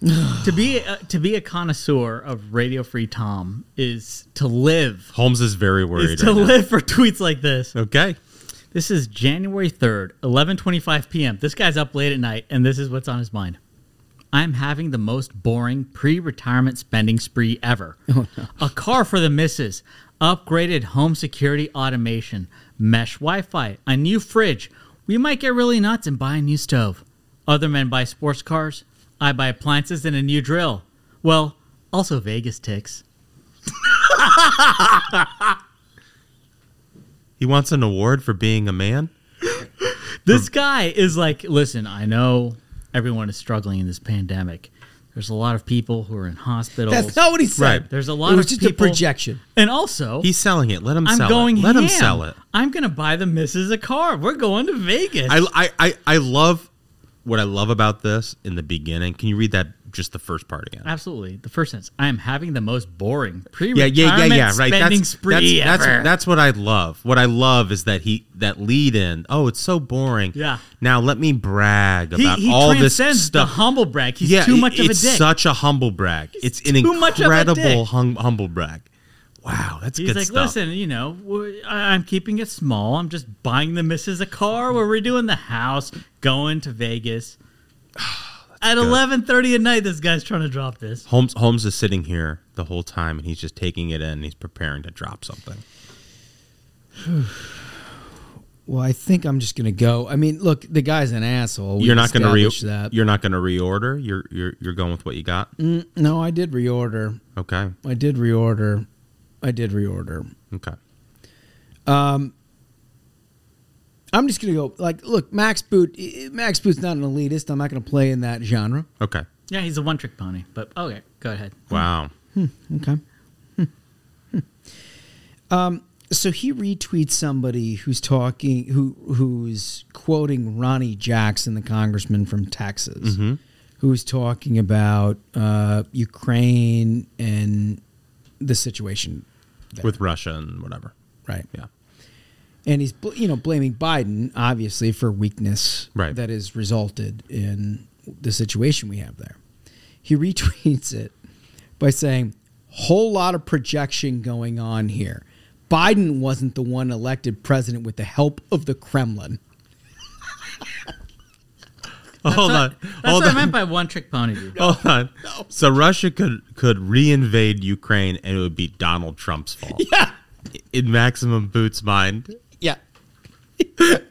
to be a, to be a connoisseur of Radio Free Tom is to live. Holmes is very worried. Is to right now. live for tweets like this. Okay. This is January 3rd, 11:25 p.m. This guy's up late at night and this is what's on his mind. I'm having the most boring pre-retirement spending spree ever. Oh, a car for the missus, upgraded home security automation, mesh Wi-Fi, a new fridge. We might get really nuts and buy a new stove. Other men buy sports cars. I buy appliances and a new drill. Well, also Vegas ticks. He wants an award for being a man. This guy is like, listen, I know everyone is struggling in this pandemic. There's a lot of people who are in hospitals. That's not what he said. Right. There's a lot It was of just a projection. And also, He's selling it. Let him I'm sell going it. Let him sell it. I'm gonna buy the missus a car. We're going to Vegas. I, I, I, I love what I love about this in the beginning. Can you read that just the first part again? Absolutely. The first sentence. I am having the most boring pre-retirement yeah, yeah, yeah. Yeah, right. spending That's, spree that's, ever. that's that's what I love. What I love is that he that lead in. Oh, it's so boring. Yeah. Now let me brag about he all this stuff. the humble brag. He's yeah, too much of a it's dick. such a humble brag. it's an too much of a incredible hum, humble brag. Wow, that's good. He's good like, stuff. listen, you know, I- I'm keeping it small. I'm just buying the missus a car. We're redoing the house, going to Vegas. At 11:30 at night, this guy's trying to drop this. Holmes Holmes is sitting here the whole time, and he's just taking it in. He's preparing to drop something. Well, I think I'm just gonna go. I mean, look, the guy's an asshole. We you're not going to re- that. You're not going to reorder. You're you're you're going with what you got. Mm, no, I did reorder. Okay. I did reorder. I did reorder. Okay. Um, I'm just gonna go. Like, look, Max Boot. Max Boot's not an elitist. I'm not gonna play in that genre. Okay. Yeah, he's a one-trick pony. But okay, go ahead. Wow. Okay. Hmm. Hmm. Um, so he retweets somebody who's talking, who who's quoting Ronny Jackson, the congressman from Texas, Mhm. who's talking about uh, Ukraine and the situation there. With Russia and whatever. right? Yeah. And he's bl- you know blaming Biden obviously for weakness Right. that has resulted in the situation we have there. He retweets it by saying, "Whole lot of projection going on here. Biden wasn't the one elected president with the help of the Kremlin." Oh, hold on. That's hold what on. I meant by one-trick pony, dude. Hold on. So Russia could could reinvade Ukraine, and it would be Donald Trump's fault. Yeah. In Maximum Boots' mind.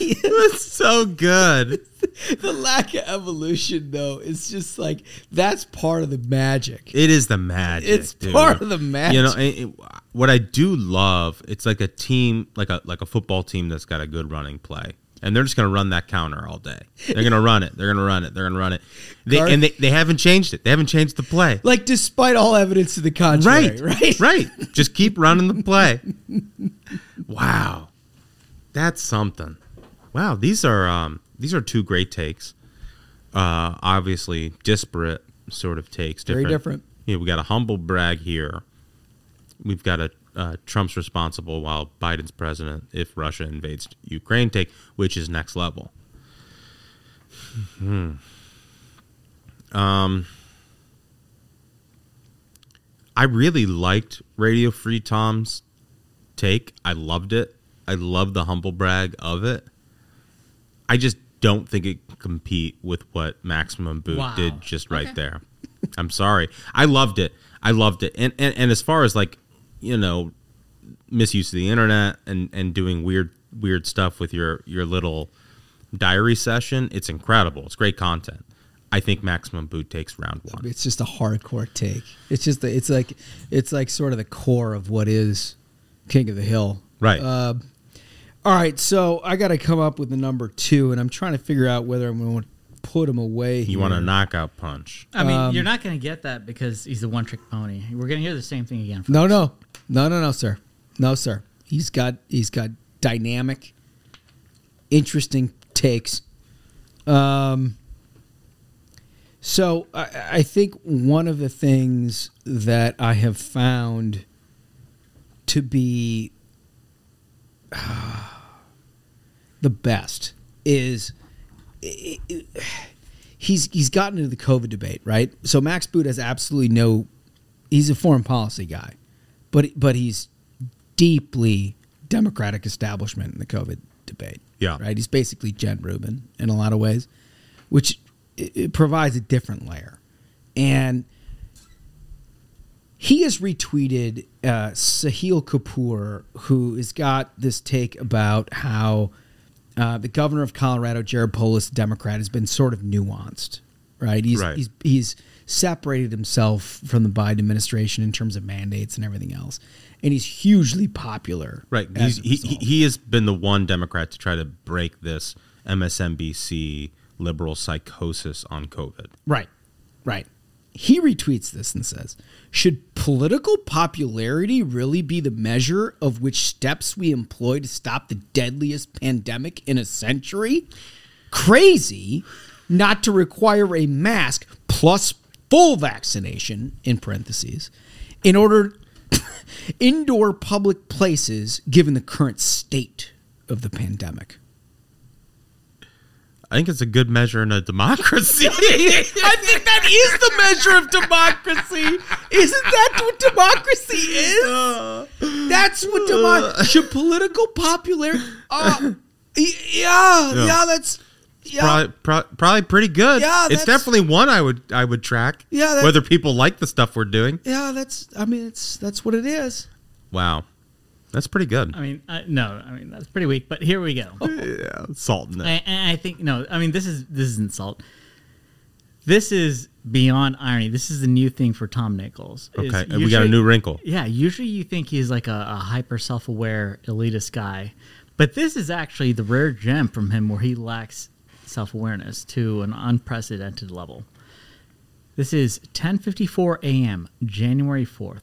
That's so good. the lack of evolution though is just like that's part of the magic. It is the magic. It's dude. part of the magic. You know, it- it- what I do love, it's like a team, like a like a football team that's got a good running play, and they're just going to run that counter all day. They're going to run it. They're going to run it. They're going to run it. They, Gar- and they, they haven't changed it. They haven't changed the play. Like despite all evidence to the contrary, Right, right? right. Just keep running the play. Wow, that's something. Wow, these are um, these are two great takes. Uh, obviously disparate sort of takes. Very Different, Yeah, you know, we got a humble brag here. We've got a uh, Trump's responsible while Biden's president if Russia invades Ukraine take, which is next level. Hmm. Um, I really liked Radio Free Tom's take. I loved it. I love the humble brag of it. I just don't think it can compete with what Maximum Boot Wow. did just right there. I'm sorry. I loved it. I loved it. And, and and as far as like, you know, misuse of the internet and and doing weird weird stuff with your your little diary session, it's incredible. It's great content. I think Maximum Boot takes round one. It's just a hardcore take. It's just the, it's like it's like sort of the core of what is King of the Hill. Right. Uh, all right, so I got to come up with the number two, and I'm trying to figure out whether I'm going to put him away. You want a knockout punch. I mean, Um, you're not going to get that because he's the one trick pony. We're going to hear the same thing again. No, no, no, no, no, sir, no, sir. He's got he's got dynamic, interesting takes. Um. So I, I think one of the things that I have found to be the best is he's he's gotten into the COVID debate, right? So Max Boot has absolutely no. He's a foreign policy guy, but but he's deeply Democratic establishment in the COVID debate. Yeah. right. He's basically Jen Rubin in a lot of ways, which it, it provides a different layer, and he has retweeted uh, Sahil Kapoor, who has got this take about how uh, the governor of Colorado, Jared Polis, Democrat, has been sort of nuanced, right? He's Right. he's he's separated himself from the Biden administration in terms of mandates and everything else, and he's hugely popular. Right. He's, he, he he has been the one Democrat to try to break this MSNBC liberal psychosis on COVID. Right. Right. He retweets this and says, Should political popularity really be the measure of which steps we employ to stop the deadliest pandemic in a century? Crazy not to require a mask plus full vaccination, in parentheses, in order indoor public places given the current state of the pandemic. I think it's a good measure in a democracy. I think that is the measure of democracy. Isn't that what democracy is? That's what democracy. Should political popularity? Uh, yeah, Yeah. yeah, that's yeah. probably, pro- probably pretty good. Yeah, it's definitely one I would I would track. Yeah, that's- whether people like the stuff we're doing. yeah, that's. I mean, it's that's what it is. Wow, that's pretty good. I mean, uh, no, I mean that's pretty weak. But here we go. yeah, salt in it. I, and I think no. I mean, this is this isn't salt. This is beyond irony. This is a new thing for Tom Nichols. is Okay, and we got a new wrinkle. Yeah, usually you think he's like a, a hyper self-aware elitist guy, but this is actually the rare gem from him where he lacks self-awareness to an unprecedented level. This is 10:54 a.m. January 4th.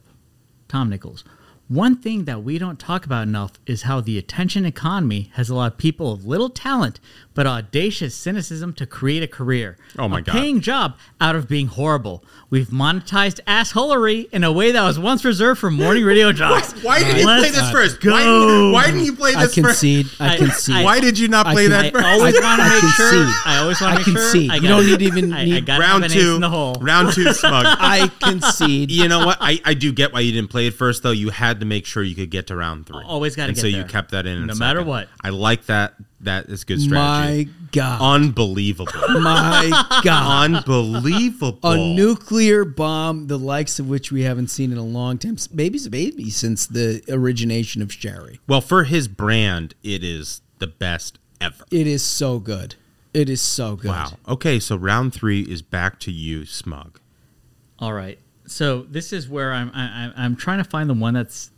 Tom Nichols. One thing that we don't talk about enough is how the attention economy has allowed people of little talent but audacious cynicism to create a career. Oh my a God. paying job out of being horrible. We've monetized assholery in a way that was once reserved for morning radio jocks. Why did you Let's play this first? Go. Why didn't, why didn't you play I this first? concede. I concede. Why did you not play con- that I first? always want to I make sure. I always want to make concede. sure. I You don't need even I, I need- round two, in the hole. round two, smug. I concede. you know what? I, I do get why you didn't play it first, though. You had to make sure you could get to round three. Always gotta and get so you kept that in. in No matter second. what. I like that. That is good strategy. My God. Unbelievable. My God. Unbelievable. a nuclear bomb, the likes of which we haven't seen in a long time, maybe maybe since the origination of Sherry. Well, for his brand, it is the best ever. It is so good. It is so good. Wow. Okay, so round three is back to you, Smug. All right. So this is where I'm I, I- I'm trying to find the one that's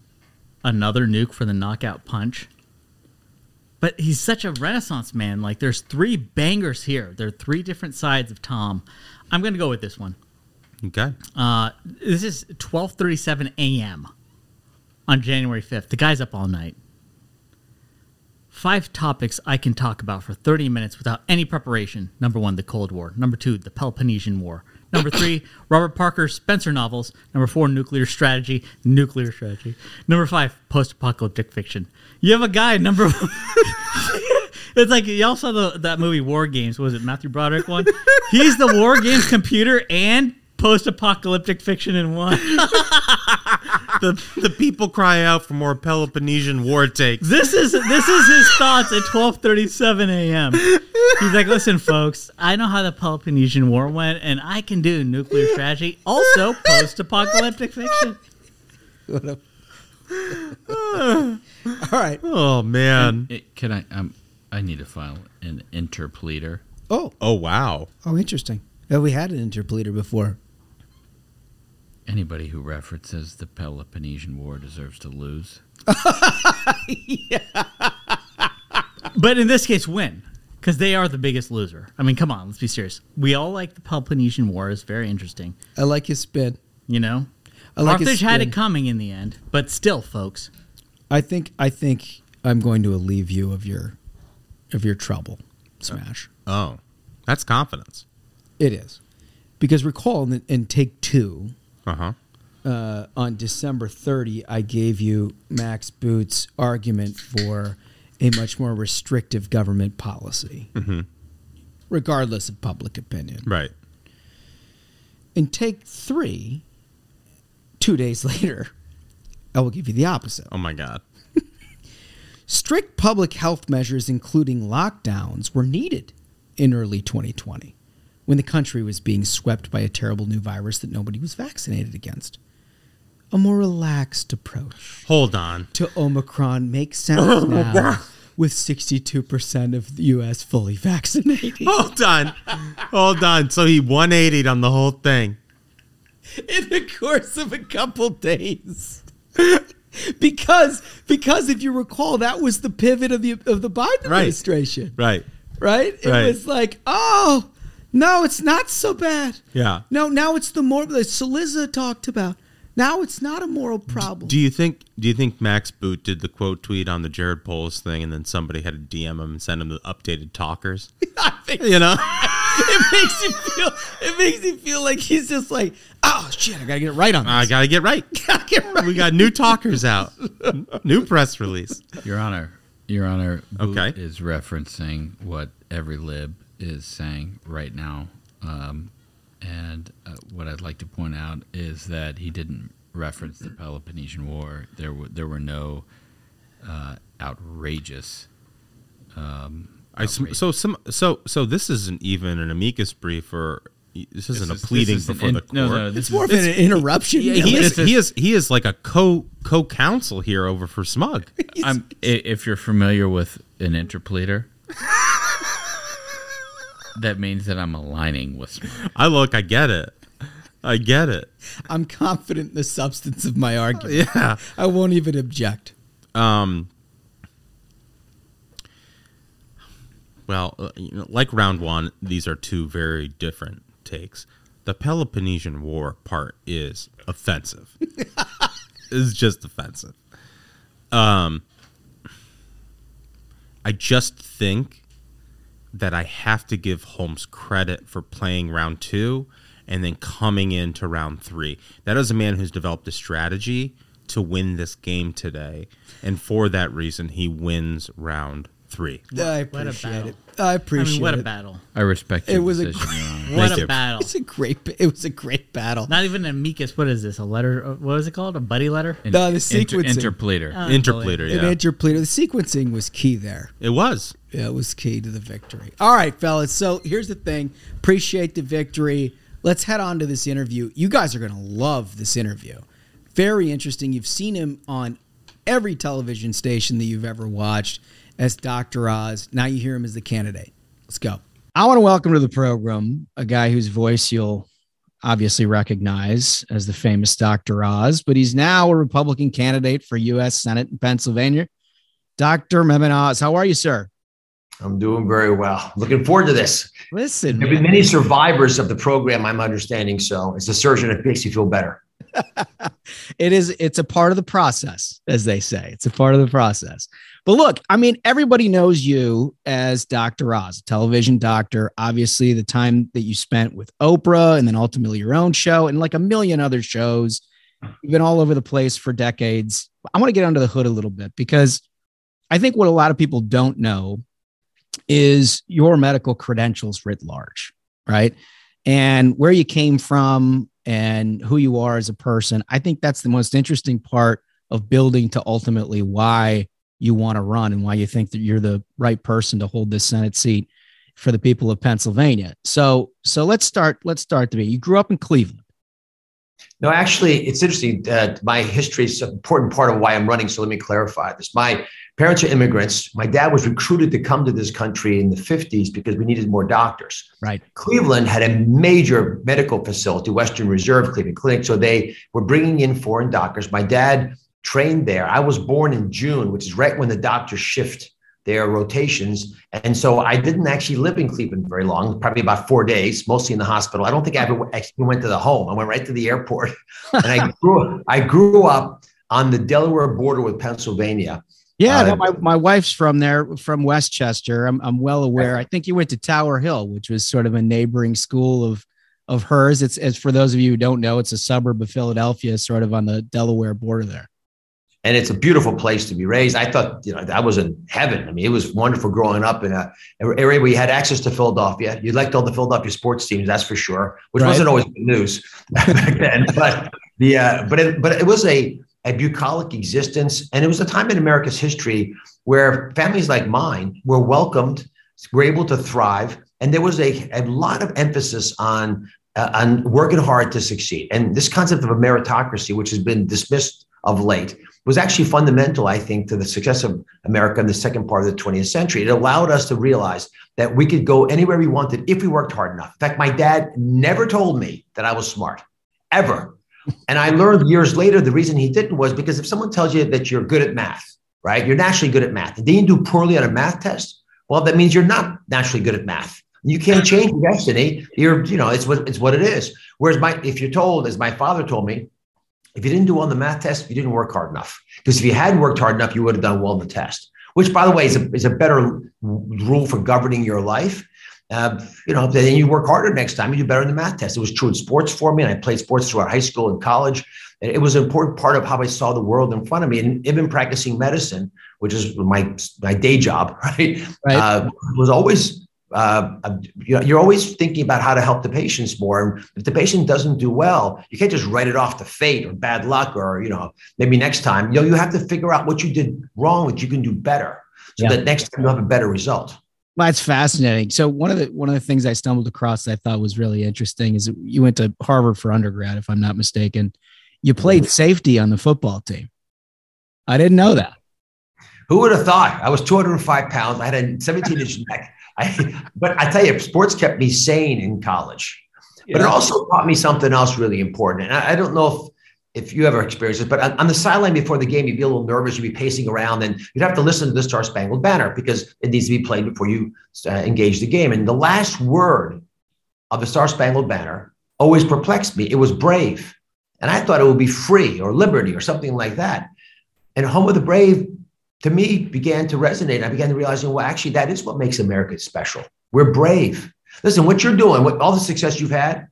another nuke for the knockout punch. But he's such a renaissance man. Like there's three bangers here. There are three different sides of Tom. I'm gonna go with this one. Okay. Uh, this is 12:37 a.m. on January 5th. The guy's up all night. Five topics I can talk about for 30 minutes without any preparation. Number one, the Cold War. Number two, the Peloponnesian War. Number three, Robert Parker Spenser novels. Number four, nuclear strategy. Nuclear strategy. Number five, post apocalyptic fiction. You have a guy, number it's like y'all saw the, that movie War Games. Was it Matthew Broderick one? He's the War Games computer and post apocalyptic fiction in one. the the people cry out for more Peloponnesian war takes. This is this is his thoughts at 12:37 a.m. He's like, "Listen, folks, I know how the Peloponnesian War went, and I can do nuclear strategy, also post-apocalyptic fiction." All right. Oh man. And it- can I? Um, I need to file an interpleader. Oh. Oh wow. Oh, interesting. Oh, we had an interpleader before. Anybody who references the Peloponnesian War deserves to lose. But in this case, win because they are the biggest loser. I mean, come on, let's be serious. We all like the Peloponnesian War; it's very interesting. I like his spin. You know, I like his Carthage had it coming in the end, but still, folks. I think I think I'm going to alleviate you of your of your trouble, Smash. Oh, that's confidence. It is because recall in, in take two Uh-huh. uh, on December 30, I gave you Max Boot's argument for a much more restrictive government policy, Mhm. regardless of public opinion. Right. In take three, two days later, I will give you the opposite. Oh my god. Strict public health measures, including lockdowns, were needed in early 2020 when the country was being swept by a terrible new virus that nobody was vaccinated against. A more relaxed approach Hold on. to Omicron makes sense now with 62% of the U.S. fully vaccinated. Hold on. Hold on. So he 180'd on the whole thing. in the course of a couple days. because because if you recall, that was the pivot of the of the Biden Right. administration. Right. right? It Right. was like, oh, no, it's not so bad. Yeah. No, now it's the more that Cillizza talked about. Now it's not a moral problem. Do you think do you think Max Boot did the quote tweet on the Jared Polis thing and then somebody had to DM him and send him the updated talkers? I think You know? it makes you feel. It makes you feel like he's just like, oh shit, I gotta get it right on this. I gotta get right. gotta get right. We got new talkers out. New press release. Your Honor, Your Honor, Boot Okay. is referencing what every lib is saying right now. Um, and uh, what I'd like to point out is that he didn't reference the Peloponnesian War. There were there were no uh, outrageous. Um, I sm- so some so so this isn't even an amicus brief or this isn't is- a pleading this is before in- the court. no, no, this It's is- more of an interruption. Yeah, Yeah, he is, he is he is like a co co counsel here over for Smug. I'm, if you're familiar with an interpleader, that means that I'm aligning with Smart. I look, I get it. I get it. I'm confident in the substance of my argument. Yeah. I won't even object. Um Well, uh, you know, like round 1, these are two very different takes. The Peloponnesian War part is offensive. it's just offensive. Um I just think that I have to give Holmes credit for playing round two and then coming into round three. That is a man who's developed a strategy to win this game today. And for that reason, he wins round three. I What a appreciate battle. it. I appreciate I mean, what a battle. I respect It your was a decision, Your Honor. What Thank a you. battle. It's a great. It was a great battle. Not even an amicus. What is this? A letter? uh, What is it called? A buddy letter? In- No, the inter- sequencing. interpleader. Uh, Interpleader, An interpleader. The sequencing was key there. It was. Yeah, it was key to the victory. All right, fellas. So here's the thing. Appreciate the victory. Let's head on to this interview. You guys are going to love this interview. Very interesting. You've seen him on every television station that you've ever watched as Dr. Oz. Now you hear him as the candidate. Let's go. I want to welcome to the program a guy whose voice you'll obviously recognize as the famous Dr. Oz, but he's now a Republican candidate for U.S. Senate in Pennsylvania. Dr. Mehmet Oz, how are you, sir? I'm doing very well. Looking forward to this. Listen, There have been many survivors of the program, I'm understanding. So, as a surgeon, it makes you feel better. it is it's a part of the process as they say it's a part of the process but look i mean everybody knows you as dr oz a television doctor obviously the time that you spent with oprah and then ultimately your own show and like a million other shows you've been all over the place for decades i want to get under the hood a little bit because i think what a lot of people don't know is your medical credentials writ large right and where you came from and who you are as a person. I think that's the most interesting part of building to ultimately why you want to run and why you think that you're the right person to hold this Senate seat for the people of Pennsylvania. So, so let's start. Let's start to be. You grew up in Cleveland. No, actually, it's interesting. Uh, my history is an important part of why I'm running. So let me clarify this. My parents are immigrants. My dad was recruited to come to this country in the 50s because we needed more doctors. Right. Cleveland had a major medical facility, Western Reserve Cleveland Clinic. So they were bringing in foreign doctors. My dad trained there. I was born in June, which is right when the doctors shift their rotations. And so I didn't actually live in Cleveland very long, probably about four days, mostly in the hospital. I don't think I ever actually went to the home. I went right to the airport. and I grew, I grew up on the Delaware border with Pennsylvania. Yeah, uh, no, my, my wife's from there, from West Chester. I'm, I'm well aware. I think you went to Tower Hill, which was sort of a neighboring school of of hers. It's as for those of you who don't know, it's a suburb of Philadelphia, sort of on the Delaware border there and it's a beautiful place to be raised. I thought, you know, that was in heaven. I mean, it was wonderful growing up in a area where you had access to Philadelphia. You liked all the Philadelphia sports teams, that's for sure, which right. wasn't always good news back then. But the uh, but it, but it was a a bucolic existence, and it was a time in America's history where families like mine were welcomed, were able to thrive, and there was a, a lot of emphasis on uh, on working hard to succeed. And this concept of a meritocracy, which has been dismissed of late, was actually fundamental, I think, to the success of America in the second part of the 20th century. It allowed us to realize that we could go anywhere we wanted if we worked hard enough. In fact, my dad never told me that I was smart, ever. And I learned years later the reason he didn't was because if someone tells you that you're good at math, right, you're naturally good at math, and then you do poorly on a math test, well, that means you're not naturally good at math. You can't change your destiny. You're, you know, it's what it's what it is. Whereas my, if you're told, as my father told me, if you didn't do well on the math test, you didn't work hard enough. Because if you had worked hard enough, you would have done well in the test, which, by the way, is a, is a better rule for governing your life. Uh, you know, then you work harder next time, you do better in the math test. It was true in sports for me, and I played sports throughout high school and college. And it was an important part of how I saw the world in front of me. And even practicing medicine, which is my my day job, right, right. Uh, was always uh, know, you're always thinking about how to help the patients more. And if the patient doesn't do well, you can't just write it off to fate or bad luck or, you know, maybe next time. You know, you have to figure out what you did wrong that you can do better so yeah. that next time you have a better result. Well, that's fascinating. So one of the one of the things I stumbled across that I thought was really interesting is you went to Harvard for undergrad, if I'm not mistaken. You played safety on the football team. I didn't know that. Who would have thought? I was 205 pounds. I had a 17 inch neck. I, but I tell you, sports kept me sane in college. Yeah. But it also taught me something else really important. And I, I don't know if if you ever experienced this, but on, on, the sideline before the game, you'd be a little nervous, you'd be pacing around, and you'd have to listen to the Star Spangled Banner because it needs to be played before you uh, engage the game. And the last word of the Star Spangled Banner always perplexed me. It was brave. And I thought it would be free or liberty or something like that. And Home of the Brave to me began to resonate. I began to realize, well, actually, that is what makes America special. We're brave. Listen, what you're doing, what all the success you've had,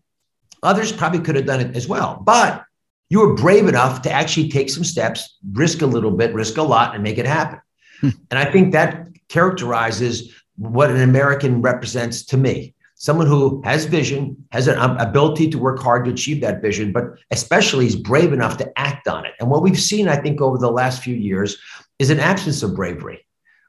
others probably could have done it as well. But you were brave enough to actually take some steps, risk a little bit, risk a lot, and make it happen. Hmm. And I think that characterizes what an American represents to me. Someone who has vision, has an ability to work hard to achieve that vision, but especially is brave enough to act on it. And what we've seen, I think, over the last few years is an absence of bravery.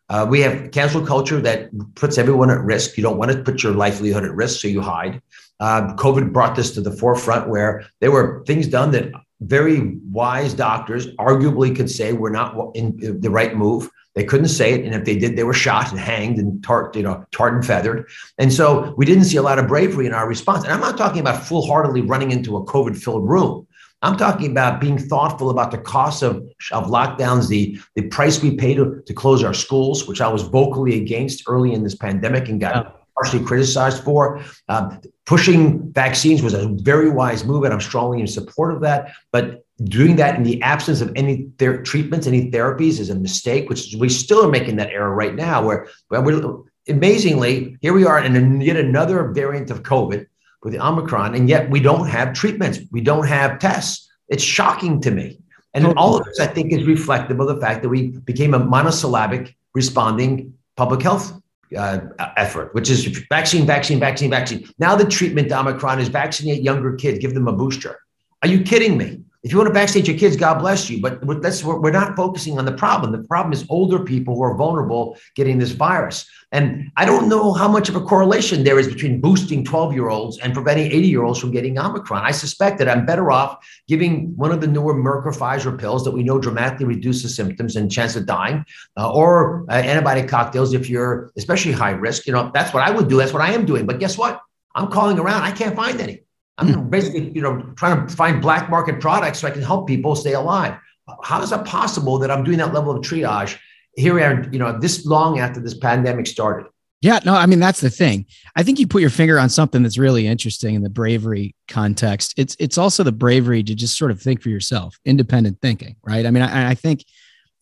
Uh, we have cancel culture that puts everyone at risk. You don't want to put your livelihood at risk, so you hide. Uh, COVID brought this to the forefront where there were things done that very wise doctors arguably could say were not in the right move. They couldn't say it, and if they did, they were shot and hanged and tart, you know, tarred and feathered. And so we didn't see a lot of bravery in our response. And I'm not talking about foolhardily running into a COVID-filled room. I'm talking about being thoughtful about the cost of, of lockdowns, the, the price we pay to, to close our schools, which I was vocally against early in this pandemic and got harshly criticized for. Um, pushing vaccines was a very wise move, and I'm strongly in support of that. But doing that in the absence of any ther- treatments, any therapies, is a mistake. Which we still are making that error right now, where, where we're amazingly here we are in yet another variant of COVID with the Omicron, and yet we don't have treatments, we don't have tests. It's shocking to me. And all of this, I think, is reflective of the fact that we became a monosyllabic responding public health uh, effort, which is vaccine, vaccine, vaccine, vaccine. Now the treatment to Omicron is vaccinate younger kids, give them a booster. Are you kidding me? If you want to vaccinate your kids, God bless you. But that's we're not focusing on the problem. The problem is older people who are vulnerable getting this virus. And I don't know how much of a correlation there is between boosting 12 year olds and preventing 80 year olds from getting Omicron. I suspect that I'm better off giving one of the newer Merck or Pfizer pills that we know dramatically reduces symptoms and chance of dying, uh, or uh, antibiotic cocktails if you're especially high risk. You know, that's what I would do. That's what I am doing. But guess what? I'm calling around. I can't find any. I'm hmm. basically, you know, trying to find black market products so I can help people stay alive. How is it possible that I'm doing that level of triage here we are, you know, this long after this pandemic started. Yeah, no, I mean that's the thing. I think you put your finger on something that's really interesting in the bravery context. It's it's also the bravery to just sort of think for yourself, independent thinking, right? I mean, I, I think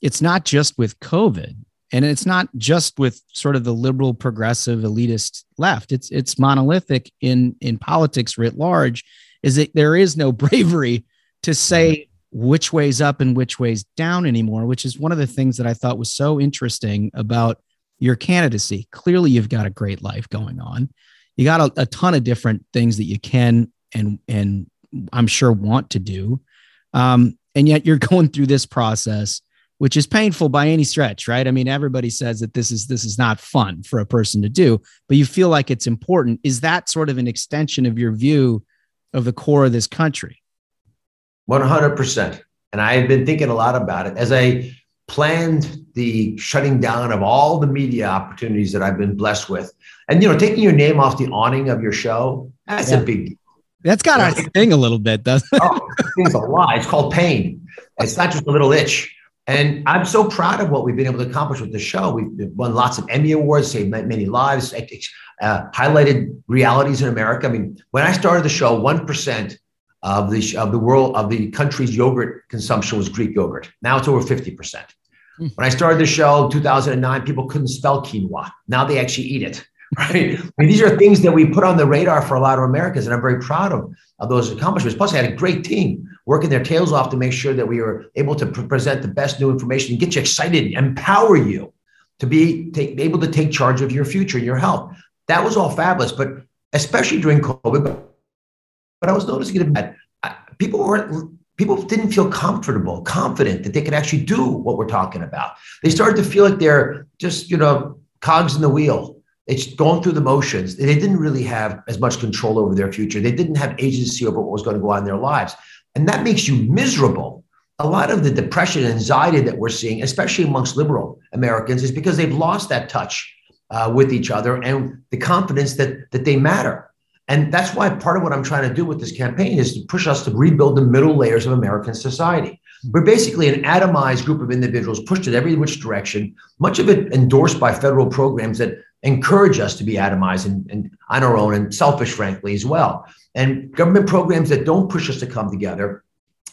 it's not just with COVID, and it's not just with sort of the liberal, progressive, elitist left. It's it's monolithic in in politics writ large. Is that there is no bravery to say which way's up and which way's down anymore, which is one of the things that I thought was so interesting about your candidacy. Clearly, you've got a great life going on. You got a, a ton of different things that you can and and I'm sure want to do, um, and yet you're going through this process, which is painful by any stretch, right? I mean, everybody says that this is this is not fun for a person to do, but you feel like it's important. Is that sort of an extension of your view of the core of this country? 100%. And I've been thinking a lot about it as I planned the shutting down of all the media opportunities that I've been blessed with. And, you know, taking your name off the awning of your show, that's yeah. a big deal. That's got to sting a little bit, doesn't it? oh, it's a lot. It's called pain. It's not just a little itch. And I'm so proud of what we've been able to accomplish with the show. We've won lots of Emmy Awards, saved many lives, uh, highlighted realities in America. I mean, when I started the show, 1% of the of the world of the country's yogurt consumption was Greek yogurt. Now it's over fifty percent. Hmm. When I started the show, 2009, people couldn't spell quinoa. Now they actually eat it. Right? I mean, these are things that we put on the radar for a lot of Americans, and I'm very proud of, of those accomplishments. Plus, I had a great team working their tails off to make sure that we were able to pre- present the best new information and get you excited, empower you to be take, able to take charge of your future and your health. That was all fabulous, but especially during COVID, but I was noticing that people weren't people didn't feel comfortable, confident that they could actually do what we're talking about. They started to feel like they're just, you know, cogs in the wheel. It's going through the motions. They didn't really have as much control over their future. They didn't have agency over what was going to go on in their lives. And that makes you miserable. A lot of the depression and anxiety that we're seeing, especially amongst liberal Americans, is because they've lost that touch uh, with each other and the confidence that, that they matter. And that's why part of what I'm trying to do with this campaign is to push us to rebuild the middle layers of American society. We're basically an atomized group of individuals pushed in every which direction, much of it endorsed by federal programs that encourage us to be atomized and, and on our own and selfish, frankly, as well. And government programs that don't push us to come together,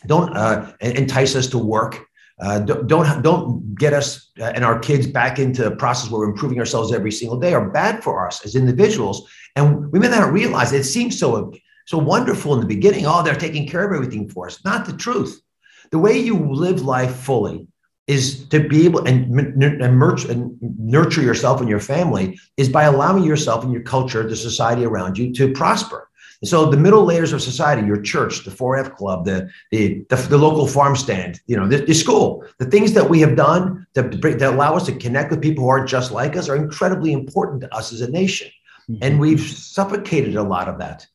don't uh, entice us to work, uh, don't don't get us uh, and our kids back into a process where we're improving ourselves every single day are bad for us as individuals and we may not realize it. it seems so so wonderful in the beginning oh they're taking care of everything for us not the truth the way you live life fully is to be able and, and nurture yourself and your family is by allowing yourself and your culture the society around you to prosper and so the middle layers of society, your church, the 4-H club, the, the, the, the local farm stand, you know, the, the, school, the things that we have done that, that allow us to connect with people who aren't just like us are incredibly important to us as a nation. Mm-hmm. And we've suffocated a lot of that.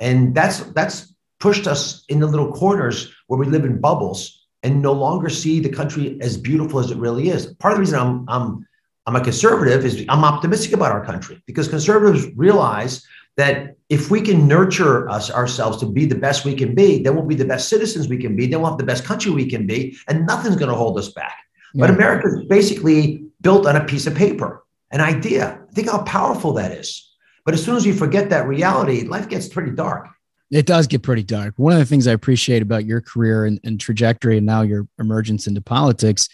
And that's that's pushed us in the little corners where we live in bubbles and no longer see the country as beautiful as it really is. Part of the reason I'm I'm I'm a conservative is I'm optimistic about our country because conservatives realize that if we can nurture us ourselves to be the best we can be, then we'll be the best citizens we can be. Then we'll have the best country we can be, and nothing's going to hold us back. Yeah. But America is basically built on a piece of paper, an idea. Think how powerful that is. But as soon as you forget that reality, life gets pretty dark. It does get pretty dark. One of the things I appreciate about your career and, and trajectory and now your emergence into politics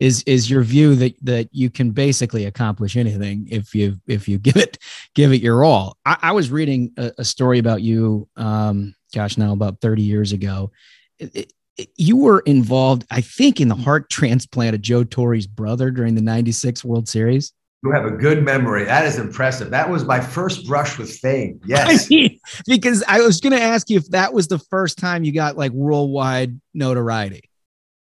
is is your view that that you can basically accomplish anything if you if you give it give it your all. I, I was reading a, a, story about you, um, gosh, now about thirty years ago. It, it, you were involved, I think, in the heart transplant of Joe Torre's brother during the '96 World Series. You have a good memory. That is impressive. That was my first brush with fame. Yes. Because I was going to ask you if that was the first time you got like worldwide notoriety.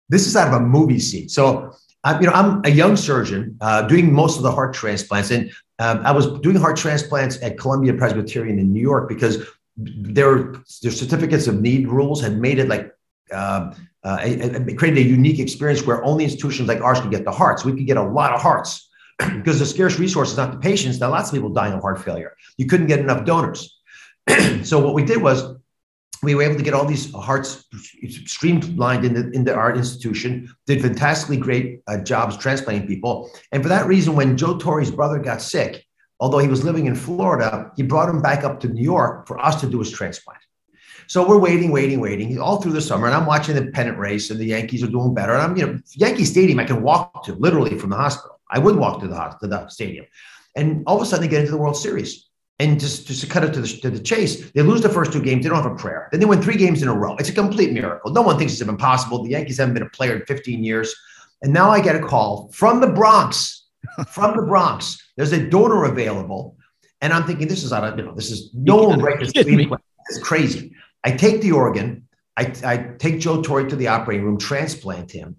This is out of a movie scene. So, uh, you know, I'm a young surgeon uh, doing most of the heart transplants. And um, I was doing heart transplants at Columbia Presbyterian in New York because their, their certificates of need rules had made it like uh, uh, it created a unique experience where only institutions like ours could get the hearts. We could get a lot of hearts because the scarce resource is not the patients. Now, lots of people dying of heart failure. You couldn't get enough donors. so what we did was we were able to get all these hearts streamlined into, into our institution, did fantastically great uh, jobs transplanting people. And for that reason, when Joe Torre's brother got sick, although he was living in Florida, he brought him back up to New York for us to do his transplant. So we're waiting, waiting, waiting all through the summer. And I'm watching the pennant race and the Yankees are doing better. And I'm, you know, Yankee Stadium, I can walk to literally from the hospital. I would walk to the to the stadium, and all of a sudden they get into the World Series. And just, just to cut it to the, to the chase, they lose the first two games. They don't have a prayer. Then they win three games in a row. It's a complete miracle. No one thinks it's impossible. The Yankees haven't been a player in 15 years. And now I get a call from the Bronx, from the Bronx. There's a donor available. And I'm thinking, this is out of, you know, this is no one screenplay. It's crazy. I take the organ. I, I take Joe Torre to the operating room, transplant him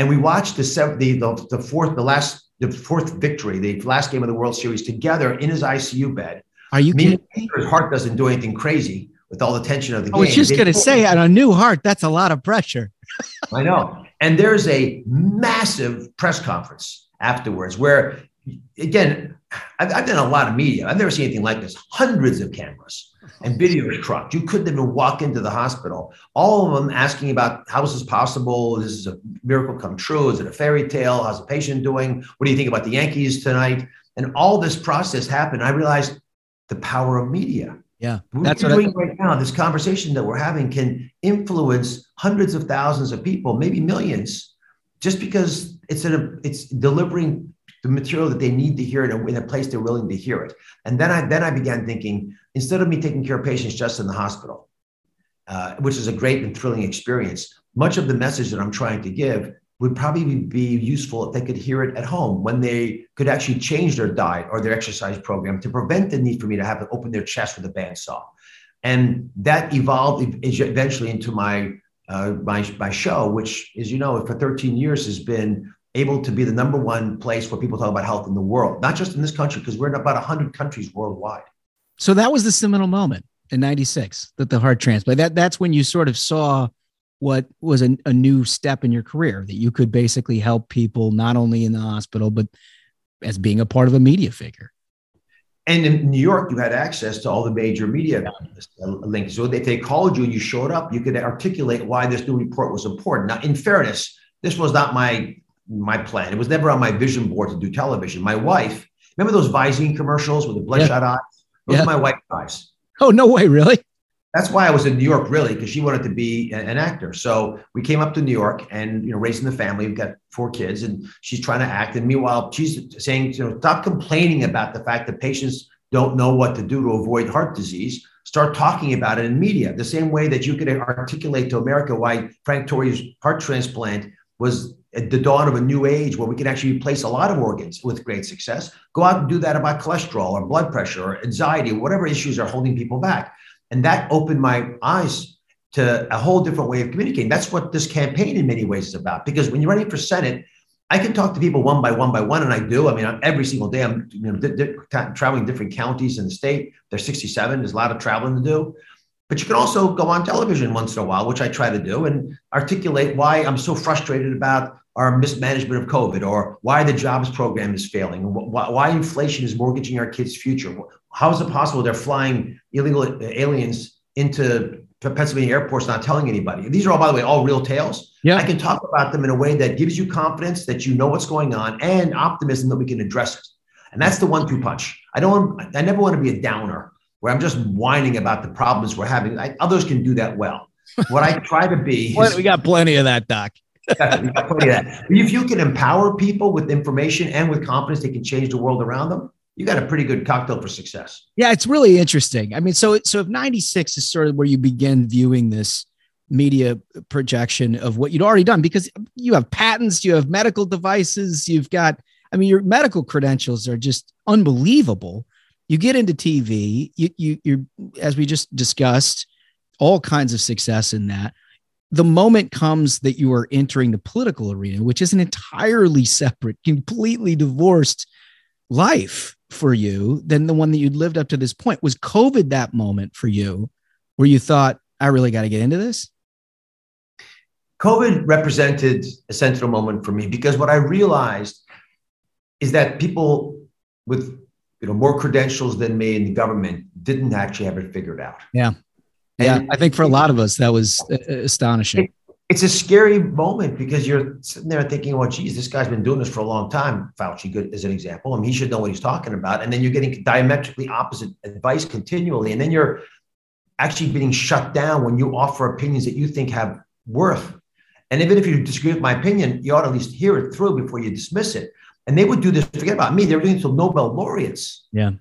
and we watched the, the, the, the fourth, the last, the fourth victory, the last game of the World Series together in his ICU bed. Are you kidding? Me? His heart doesn't do anything crazy with all the tension of the I game. I was just going to say, on a new heart, that's a lot of pressure. I know. And there's a massive press conference afterwards where, again, I've, I've, done a lot of media. I've never seen anything like this. Hundreds of cameras and video trucked. You couldn't even walk into the hospital. All of them asking about how is this possible? This is a miracle come true. Is it a fairy tale? How's the patient doing? What do you think about the Yankees tonight? And all this process happened. I realized the power of media. Yeah, what that's what doing I- right now. This conversation that we're having can influence hundreds of thousands of people, maybe millions, just because it's a it's delivering the material that they need to hear it in a place they're willing to hear it. And then I then I began thinking instead of me taking care of patients just in the hospital, uh, which is a great and thrilling experience, much of the message that I'm trying to give would probably be useful if they could hear it at home when they could actually change their diet or their exercise program to prevent the need for me to have to open their chest with a bandsaw. And that evolved eventually into my uh, my, my show, which, as you know, for 13 years has been able to be the number one place where people talk about health in the world, not just in this country, because we're in about 100 countries worldwide. So that was the seminal moment in 96 that the heart transplant. That that's when you sort of saw what was a, a new step in your career that you could basically help people not only in the hospital but as being a part of a media figure. And in New York, you had access to all the major media links. So if they called you and you showed up, you could articulate why this new report was important. Now, in fairness, this was not my my plan. It was never on my vision board to do television. My wife, remember those Visine commercials with the bloodshot yeah. eyes? Those yeah. are my wife's eyes. Oh, no way, really? That's why I was in New York, really, because she wanted to be an actor. So we came up to New York and, you know, raising the family. We've got four kids and she's trying to act. And meanwhile, she's saying, you know, stop complaining about the fact that patients don't know what to do to avoid heart disease. Start talking about it in media, the same way that you could articulate to America why Frank Torre's heart transplant was at the dawn of a new age where we can actually replace a lot of organs with great success. Go out and do that about cholesterol or blood pressure or anxiety, whatever issues are holding people back. And that opened my eyes to a whole different way of communicating. That's what this campaign in many ways is about. Because when you're running for Senate, I can talk to people one by one by one, and I do. I mean, every single day I'm you know, di- di- traveling different counties in the state. There's 67. There's a lot of traveling to do. But you can also go on television once in a while, which I try to do, and articulate why I'm so frustrated about our mismanagement of COVID or why the jobs program is failing, why, inflation is mortgaging our kids' future. How is it possible they're flying illegal uh, aliens into Pennsylvania airports not telling anybody? These are all, by the way, all real tales. Yeah. I can talk about them in a way that gives you confidence that you know what's going on and optimism that we can address it. And that's the one two punch. I don't I never want to be a downer where I'm just whining about the problems we're having. I, others can do that well. What I try to be is, we got plenty of that, Doc. if you can empower people with information and with confidence, they can change the world around them. You got a pretty good cocktail for success. Yeah, it's really interesting. I mean, so so if 96 is sort of where you begin viewing this media projection of what you'd already done because you have patents, you have medical devices, you've got I mean your medical credentials are just unbelievable. You get into TV, you you you as we just discussed, all kinds of success in that the moment comes that you are entering the political arena, which is an entirely separate, completely divorced life for you than the one that you'd lived up to this point. Was COVID that moment for you where you thought, I really got to get into this? COVID represented a central moment for me because what I realized is that people with you know more credentials than me in the government didn't actually have it figured out. Yeah. Yeah, and I think for a lot of us that was uh, uh, astonishing. It, it's a scary moment because you're sitting there thinking, "Well, geez, this guy's been doing this for a long time." Fauci, good as an example, I mean, he should know what he's talking about. And then you're getting diametrically opposite advice continually, and then you're actually being shut down when you offer opinions that you think have worth. And even if you disagree with my opinion, you ought to at least hear it through before you dismiss it. And they would do this. Forget about me; they were doing it to Nobel laureates. Yeah.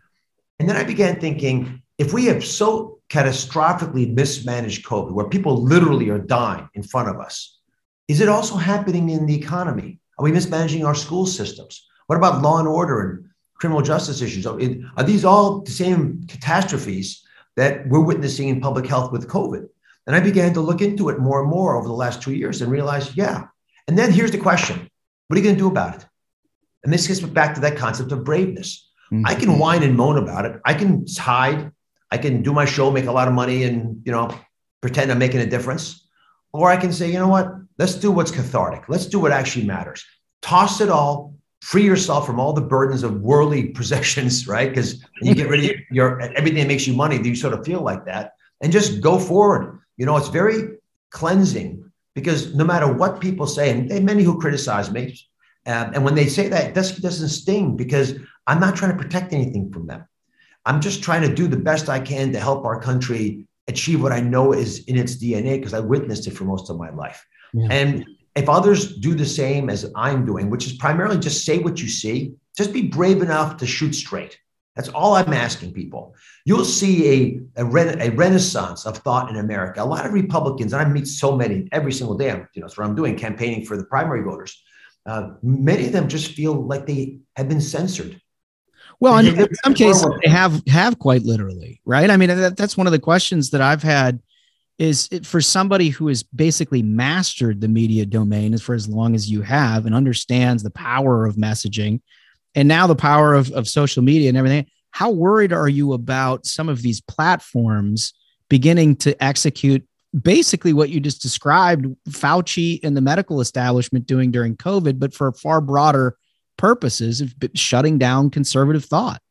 And then I began thinking, if we have so catastrophically mismanaged COVID, where people literally are dying in front of us, is it also happening in the economy? Are we mismanaging our school systems? What about law and order and criminal justice issues? Are these all the same catastrophes that we're witnessing in public health with COVID? And I began to look into it more and more over the last two years and realized, yeah. And then here's the question what are you going to do about it? And this gets back to that concept of braveness. Mm-hmm. I can whine and moan about it. I can hide I can do my show, make a lot of money, and you know, pretend I'm making a difference. Or I can say, you know what? Let's do what's cathartic. Let's do what actually matters. Toss it all. Free yourself from all the burdens of worldly possessions, right? Because you get rid of your everything that makes you money, you sort of feel like that, and just go forward. You know, it's very cleansing because no matter what people say, and many who criticize me, um, and when they say that, it doesn't, sting because I'm not trying to protect anything from them. I'm just trying to do the best I can to help our country achieve what I know is in its DNA because I witnessed it for most of my life. Yeah. And if others do the same as I'm doing, which is primarily just say what you see, just be brave enough to shoot straight. That's all I'm asking people. You'll see a, a, re- a, renaissance of thought in America. A lot of Republicans, and I meet so many every single day. I'm, you know, that's what I'm doing, campaigning for the primary voters. Uh, many of them just feel like they have been censored. Well, in, some cases they have have quite literally, right? I mean, that, that's one of the questions that I've had is it, for somebody who has basically mastered the media domain as for as long as you have and understands the power of messaging and now the power of, of social media and everything. How worried are you about some of these platforms beginning to execute basically what you just described Fauci and the medical establishment doing during COVID, but for far broader purposes of shutting down conservative thought.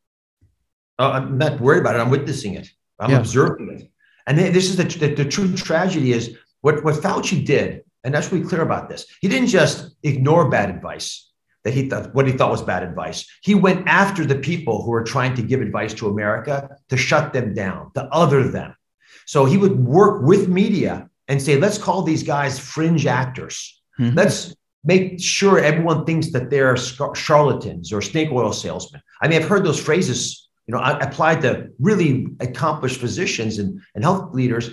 Uh, I'm not worried about it. I'm witnessing it. I'm yeah. observing it. And this is the, the, the, true tragedy is what, what Fauci did, and let's be clear about this. He didn't just ignore bad advice that he thought what he thought was bad advice. He went after the people who were trying to give advice to America to shut them down, to other them. So he would work with media and say, let's call these guys fringe actors. Mm-hmm. Let's make sure everyone thinks that they're charlatans or snake oil salesmen. I mean, I've heard those phrases, you know, applied to really accomplished physicians and, and health leaders.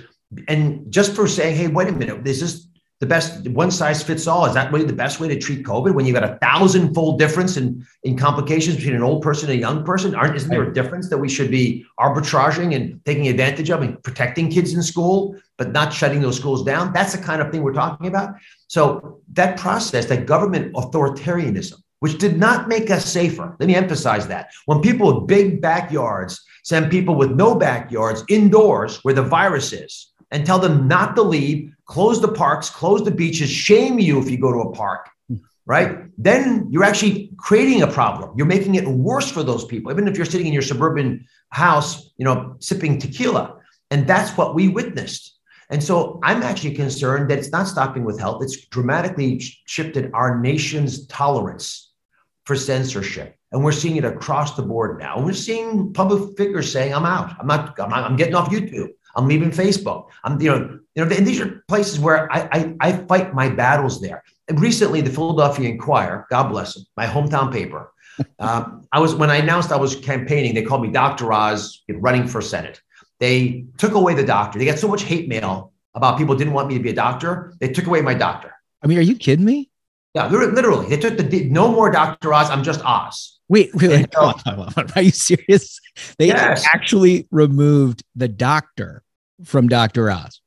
And just for saying, hey, wait a minute, is this the best one size fits all? Is that really the best way to treat COVID when you've got a thousand fold difference in, in complications between an old person and a young person? Aren't isn't there a difference that we should be arbitraging and taking advantage of and protecting kids in school, but not shutting those schools down? That's the kind of thing we're talking about. So that process, that government authoritarianism, which did not make us safer. Let me emphasize that. When people with big backyards send people with no backyards indoors where the virus is and tell them not to leave, close the parks, close the beaches, shame you if you go to a park, right? Then you're actually creating a problem. You're making it worse for those people, even if you're sitting in your suburban house, you know, sipping tequila. And that's what we witnessed. And so I'm actually concerned that it's not stopping with health. It's dramatically shifted our nation's tolerance for censorship. And we're seeing it across the board now. We're seeing public figures saying, "I'm out. I'm not. I'm, I'm getting off YouTube. I'm leaving Facebook. I'm, you know, you know." And these are places where I, I, I fight my battles there. And recently, the Philadelphia Inquirer, God bless them, my hometown paper. um, I was when I announced I was campaigning. They called me Dr. Oz, running for Senate. They took away the doctor. They got so much hate mail about people didn't want me to be a doctor. They took away my doctor. I mean, are you kidding me? Yeah, literally, they took the no more Dr. Oz. I'm just Oz. Wait, wait, wait so, are you serious? They yes. actually removed the doctor from Dr. Oz.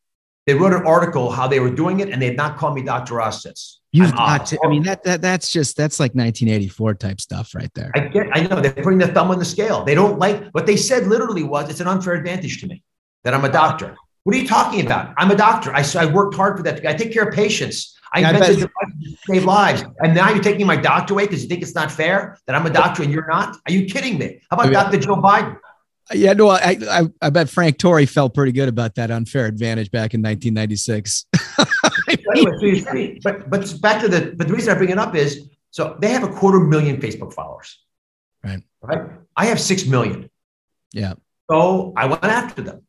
They wrote an article how they were doing it, and they had not called me Dr. Oz since. You've I'm got Oz. to. I mean, that that that's just that's like 1984 type stuff right there. I get. I know they're putting the thumb on the scale. They don't like what they said. Literally, was it's an unfair advantage to me that I'm a doctor. What are you talking about? I'm a doctor. I, I worked hard for that. I take care of patients. I yeah, invented devices to save lives. And now you're taking my doctor away because you think it's not fair that I'm a doctor and you're not? Are you kidding me? How about mean, Dr. Joe Biden? Yeah, no, I, I, I bet Frank Torre felt pretty good about that unfair advantage back in 1996. but but back to the but the reason I bring it up is so they have a quarter million Facebook followers. Right. Right. I have six million. Yeah. So I went after them.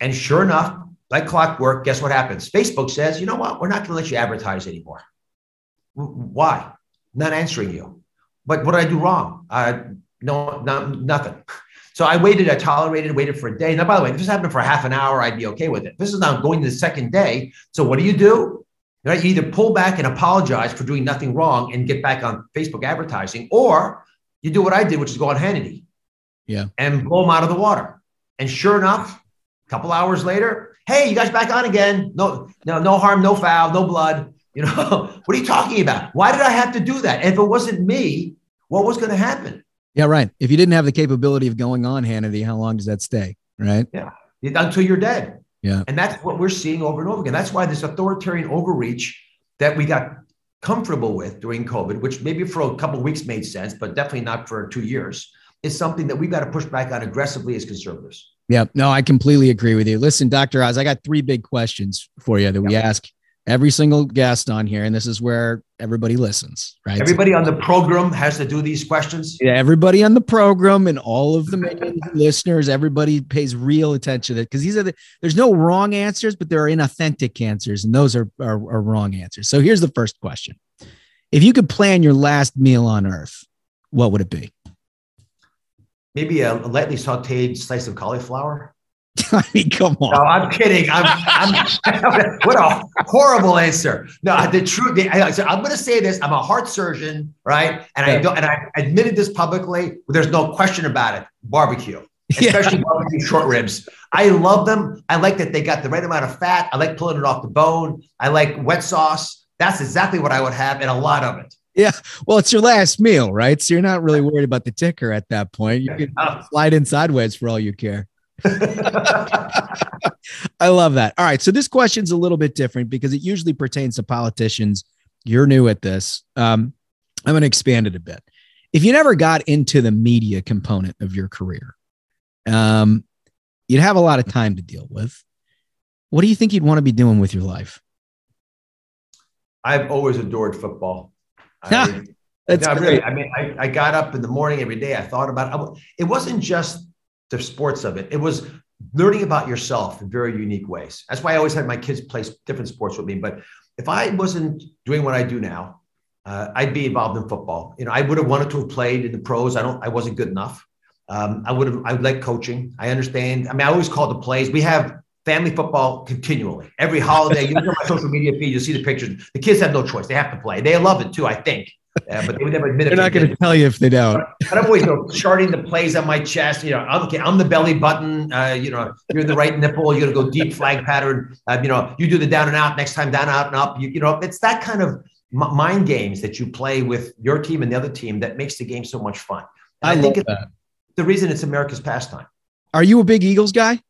And sure enough, like clockwork, guess what happens? Facebook says, you know what? We're not going to let you advertise anymore. Why? Not answering you. But what did I do wrong? Uh, no, not, nothing. So I waited, I tolerated, waited for a day. Now, by the way, if this happened for half an hour, I'd be okay with it. This is now going to the second day. So what do you do? Right? You either pull back and apologize for doing nothing wrong and get back on Facebook advertising, or you do what I did, which is go on Hannity. Yeah. And blow them out of the water. And sure enough, a couple hours later, hey, you guys back on again. No, no, no harm, no foul, no blood. You know, what are you talking about? Why did I have to do that? if it wasn't me, what was going to happen? Yeah, right. If you didn't have the capability of going on Hannity, how long does that stay? Right. Yeah. Until you're dead. Yeah. And that's what we're seeing over and over again. That's why this authoritarian overreach that we got comfortable with during COVID, which maybe for a couple weeks made sense, but definitely not for two years, is something that we've got to push back on aggressively as conservatives. Yeah, no, I completely agree with you. Listen, Dr. Oz, I got three big questions for you that we ask every single guest on here, and this is where everybody listens, right? Everybody on the program has to do these questions. Yeah, everybody on the program and all of the listeners, everybody pays real attention to it because these are the there's no wrong answers, but there are inauthentic answers, and those are, are, are wrong answers. So here's the first question: If you could plan your last meal on Earth, what would it be? maybe a lightly sauteed slice of cauliflower. I mean, come on. No, I'm kidding. I'm, I'm what a horrible answer. No, the truth. The, I, am going to say this. I'm a heart surgeon, right? And yeah. I don't. And I admitted this publicly. There's no question about it. Barbecue, especially yeah. barbecue short ribs. I love them. I like that they got the right amount of fat. I like pulling it off the bone. I like wet sauce. That's exactly what I would have, and a lot of it. Yeah. Well, it's your last meal, right? So you're not really worried about the ticker at that point. You can uh, slide in sideways for all you care. I love that. All right. So this question's a little bit different because it usually pertains to politicians. You're new at this. Um, I'm going to expand it a bit. If you never got into the media component of your career, um, you'd have a lot of time to deal with. What do you think you'd want to be doing with your life? I've always adored football. I, That's no, really, I mean, I, I got up in the morning every day. I thought about it. It wasn't just the sports of it. It was learning about yourself in very unique ways. That's why I always had my kids play different sports with me. But if I wasn't doing what I do now, uh, I'd be involved in football. You know, I would have wanted to have played in the pros. I don't. I wasn't good enough. Um, I would have. I like coaching. I understand. I mean, I always call the plays. We have family football continually. Every holiday, you look at my social media feed, you'll see the pictures. The kids have no choice; they have to play. They love it too, I think. Uh, but they would never admit it. They're not going to tell you if they don't. But I'm always you know, charting the plays on my chest. You know, I'm, okay, I'm the belly button. Uh, you know, you're the right nipple. You're going to go deep flag pattern. Uh, you know, you do the down and out. Next time, down, out, and up. You, you know, it's that kind of mind games that you play with your team and the other team that makes the game so much fun. I, I think it's the reason it's America's pastime. Are you a big Eagles guy?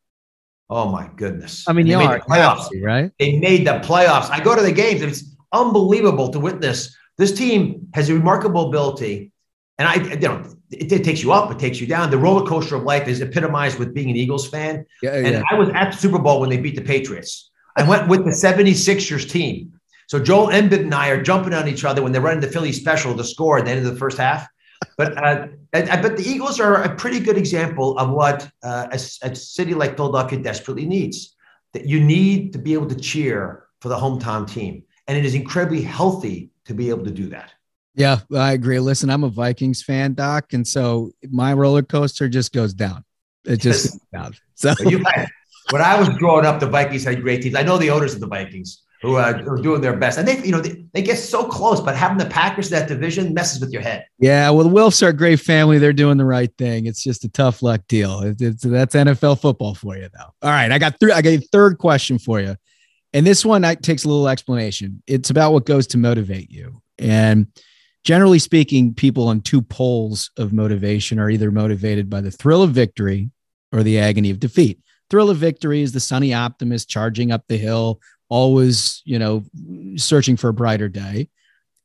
Oh my goodness! I mean, you are the playoffs, right? They made the playoffs. I go to the games. It's unbelievable to witness. This team has a remarkable ability, and I, you know, it, it, takes you up, it takes you down. The roller coaster of life is epitomized with being an Eagles fan. Yeah, and yeah. I was at the Super Bowl when they beat the Patriots. I went with the 76ers team. So Joel Embiid and I are jumping on each other when they're running the Philly special to score at the end of the first half. but uh, but the Eagles are a pretty good example of what uh, a, a city like Philadelphia desperately needs. That you need to be able to cheer for the hometown team, and it is incredibly healthy to be able to do that. Yeah, I agree. Listen, I'm a Vikings fan, Doc, and so my roller coaster just goes down. It just Yes. down. So You when I was growing up, the Vikings had great teams. I know the owners of the Vikings who uh, are doing their best, and they, you know, they, they get so close, but having the Packers in that division messes with your head. Yeah, well, the Wilfs are a great family. They're doing the right thing. It's just a tough luck deal. It- it's, that's NFL football for you, though. All right, I got three. I got a third question for you, and this one I, takes a little explanation. It's about what goes to motivate you, and generally speaking, people on two poles of motivation are either motivated by the thrill of victory or the agony of defeat. Thrill of victory is the sunny optimist charging up the hill, always, you know, searching for a brighter day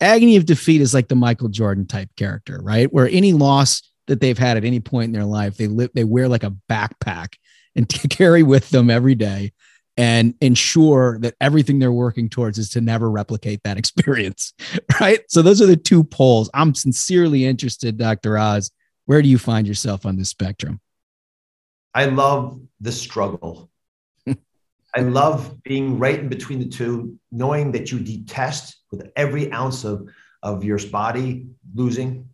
agony of defeat is like the Michael Jordan type character, right? Where any loss that they've had at any point in their life, they live, they wear like a backpack and carry with them every day and ensure that everything they're working towards is to never replicate that experience, right? So those are the two poles. I'm sincerely interested, Dr. Oz. Where do you find yourself on this spectrum? I love the struggle. I love being right in between the two, knowing that you detest with every ounce of, of your body losing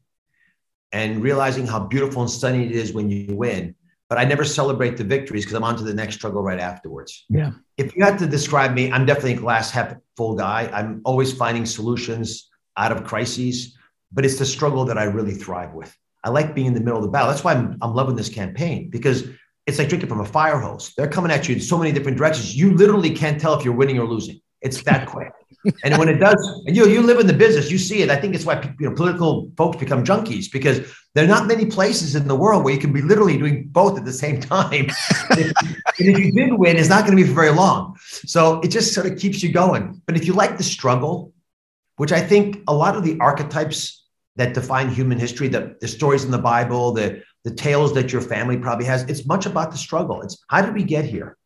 and realizing how beautiful and stunning it is when you win. But I never celebrate the victories because I'm on to the next struggle right afterwards. Yeah. If you had to describe me, I'm definitely a glass half full guy. I'm always finding solutions out of crises, but it's the struggle that I really thrive with. I like being in the middle of the battle. That's why I'm, I'm loving this campaign because it's like drinking from a fire hose. They're coming at you in so many different directions. You literally can't tell if you're winning or losing. It's that quick. and when it does, and you you live in the business, you see it. I think it's why you know political folks become junkies because there are not many places in the world where you can be literally doing both at the same time. and, if, you did win, it's not going to be for very long. So it just sort of keeps you going. But if you like the struggle, which I think a lot of the archetypes that define human history, the, the stories in the Bible, the the tales that your family probably has, it's much about the struggle. It's how did we get here?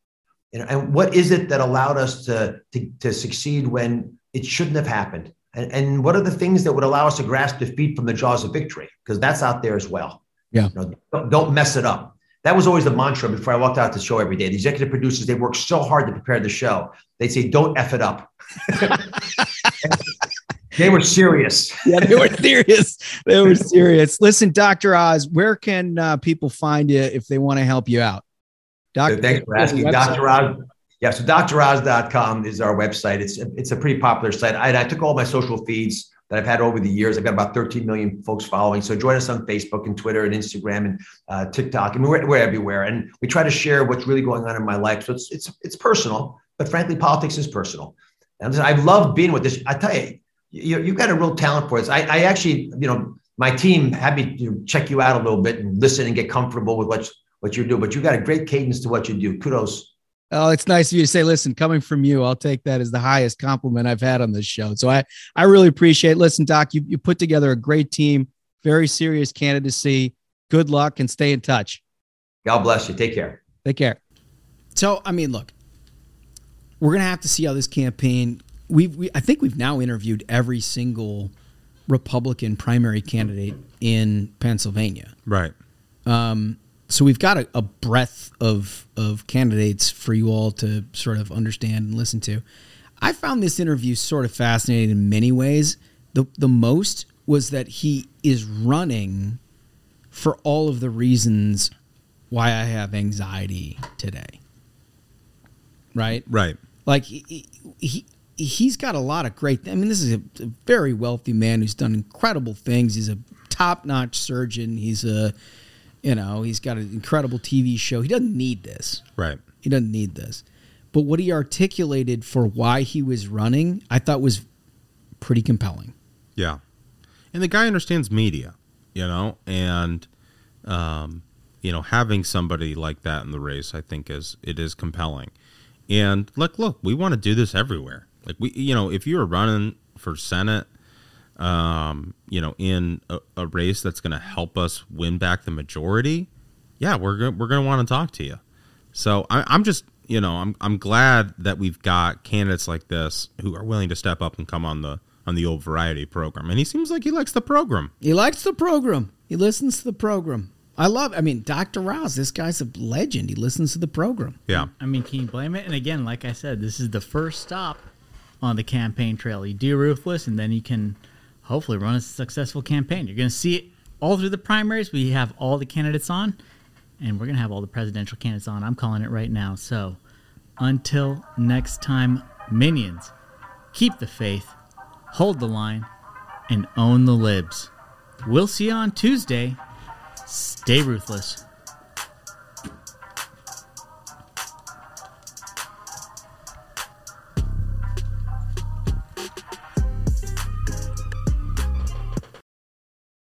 You and what is it that allowed us to, to, to succeed when it shouldn't have happened? And, and what are the things that would allow us to grasp defeat from the jaws of victory? Because that's out there as well. Yeah. You know, don't, don't mess it up. That was always the mantra before I walked out the show every day. The executive producers, they worked so hard to prepare the show. They'd say, don't F it up. they were serious. Yeah, they were serious. They were serious. Listen, Dr. Oz, where can uh, people find you if they want to help you out? So thanks for asking. Dr. Oz. Yeah, so droz.com is our website. It's it's a pretty popular site. I, I took all my social feeds that I've had over the years. I've got about 13 million folks following. So join us on Facebook and Twitter and Instagram and uh, TikTok. I mean, we're, we're everywhere. And we try to share what's really going on in my life. So it's it's it's personal, but frankly, politics is personal. And I love being with this. I tell you, you you've got a real talent for this. I, I actually, you know, my team had me check you out a little bit and listen and get comfortable with what what you do. But you got a great cadence to what you do. Kudos. Oh, it's nice of you to say, listen, coming from you, I'll take that as the highest compliment I've had on this show. So I, I really appreciate it. Listen, Doc, you, you put together a great team, very serious candidacy. Good luck and stay in touch. God bless you. Take care. Take care. So, I mean, look, we're going to have to see how this campaign, we've, we, I think we've now interviewed every single Republican primary candidate in Pennsylvania. Right. Um, so we've got a, a breadth of of candidates for you all to sort of understand and listen to. I found this interview sort of fascinating in many ways. The the most was that he is running for all of the reasons why I have anxiety today. Right? Right. Like he, he he's got a lot of great. I mean, this is a, a very wealthy man who's done incredible things. He's a top-notch surgeon. He's a you know, he's got an incredible TV show. He doesn't need this. Right. He doesn't need this. But what he articulated for why he was running, I thought was pretty compelling. Yeah. And the guy understands media, you know, and um, you know, having somebody like that in the race, I think is it is compelling. And look, look, we want to do this everywhere. Like we, you know, if you're running for Senate, um, you know, in a, a race that's going to help us win back the majority, yeah, we're go- we're going to want to talk to you. So I, I'm just, you know, I'm I'm glad that we've got candidates like this who are willing to step up and come on the on the old variety program, and he seems like he likes the program. He likes the program. He listens to the program. I love. I mean, Dr. Oz. This guy's a legend. He listens to the program. Yeah. I mean, can you blame it? And again, like I said, this is the first stop on the campaign trail. You do ruthless, and then you can hopefully run a successful campaign. You're going to see it all through the primaries. We have all the candidates on, and we're going to have all the presidential candidates on. I'm calling it right now. So until next time, minions, keep the faith, hold the line, and own the libs. We'll see you on Tuesday. Stay ruthless.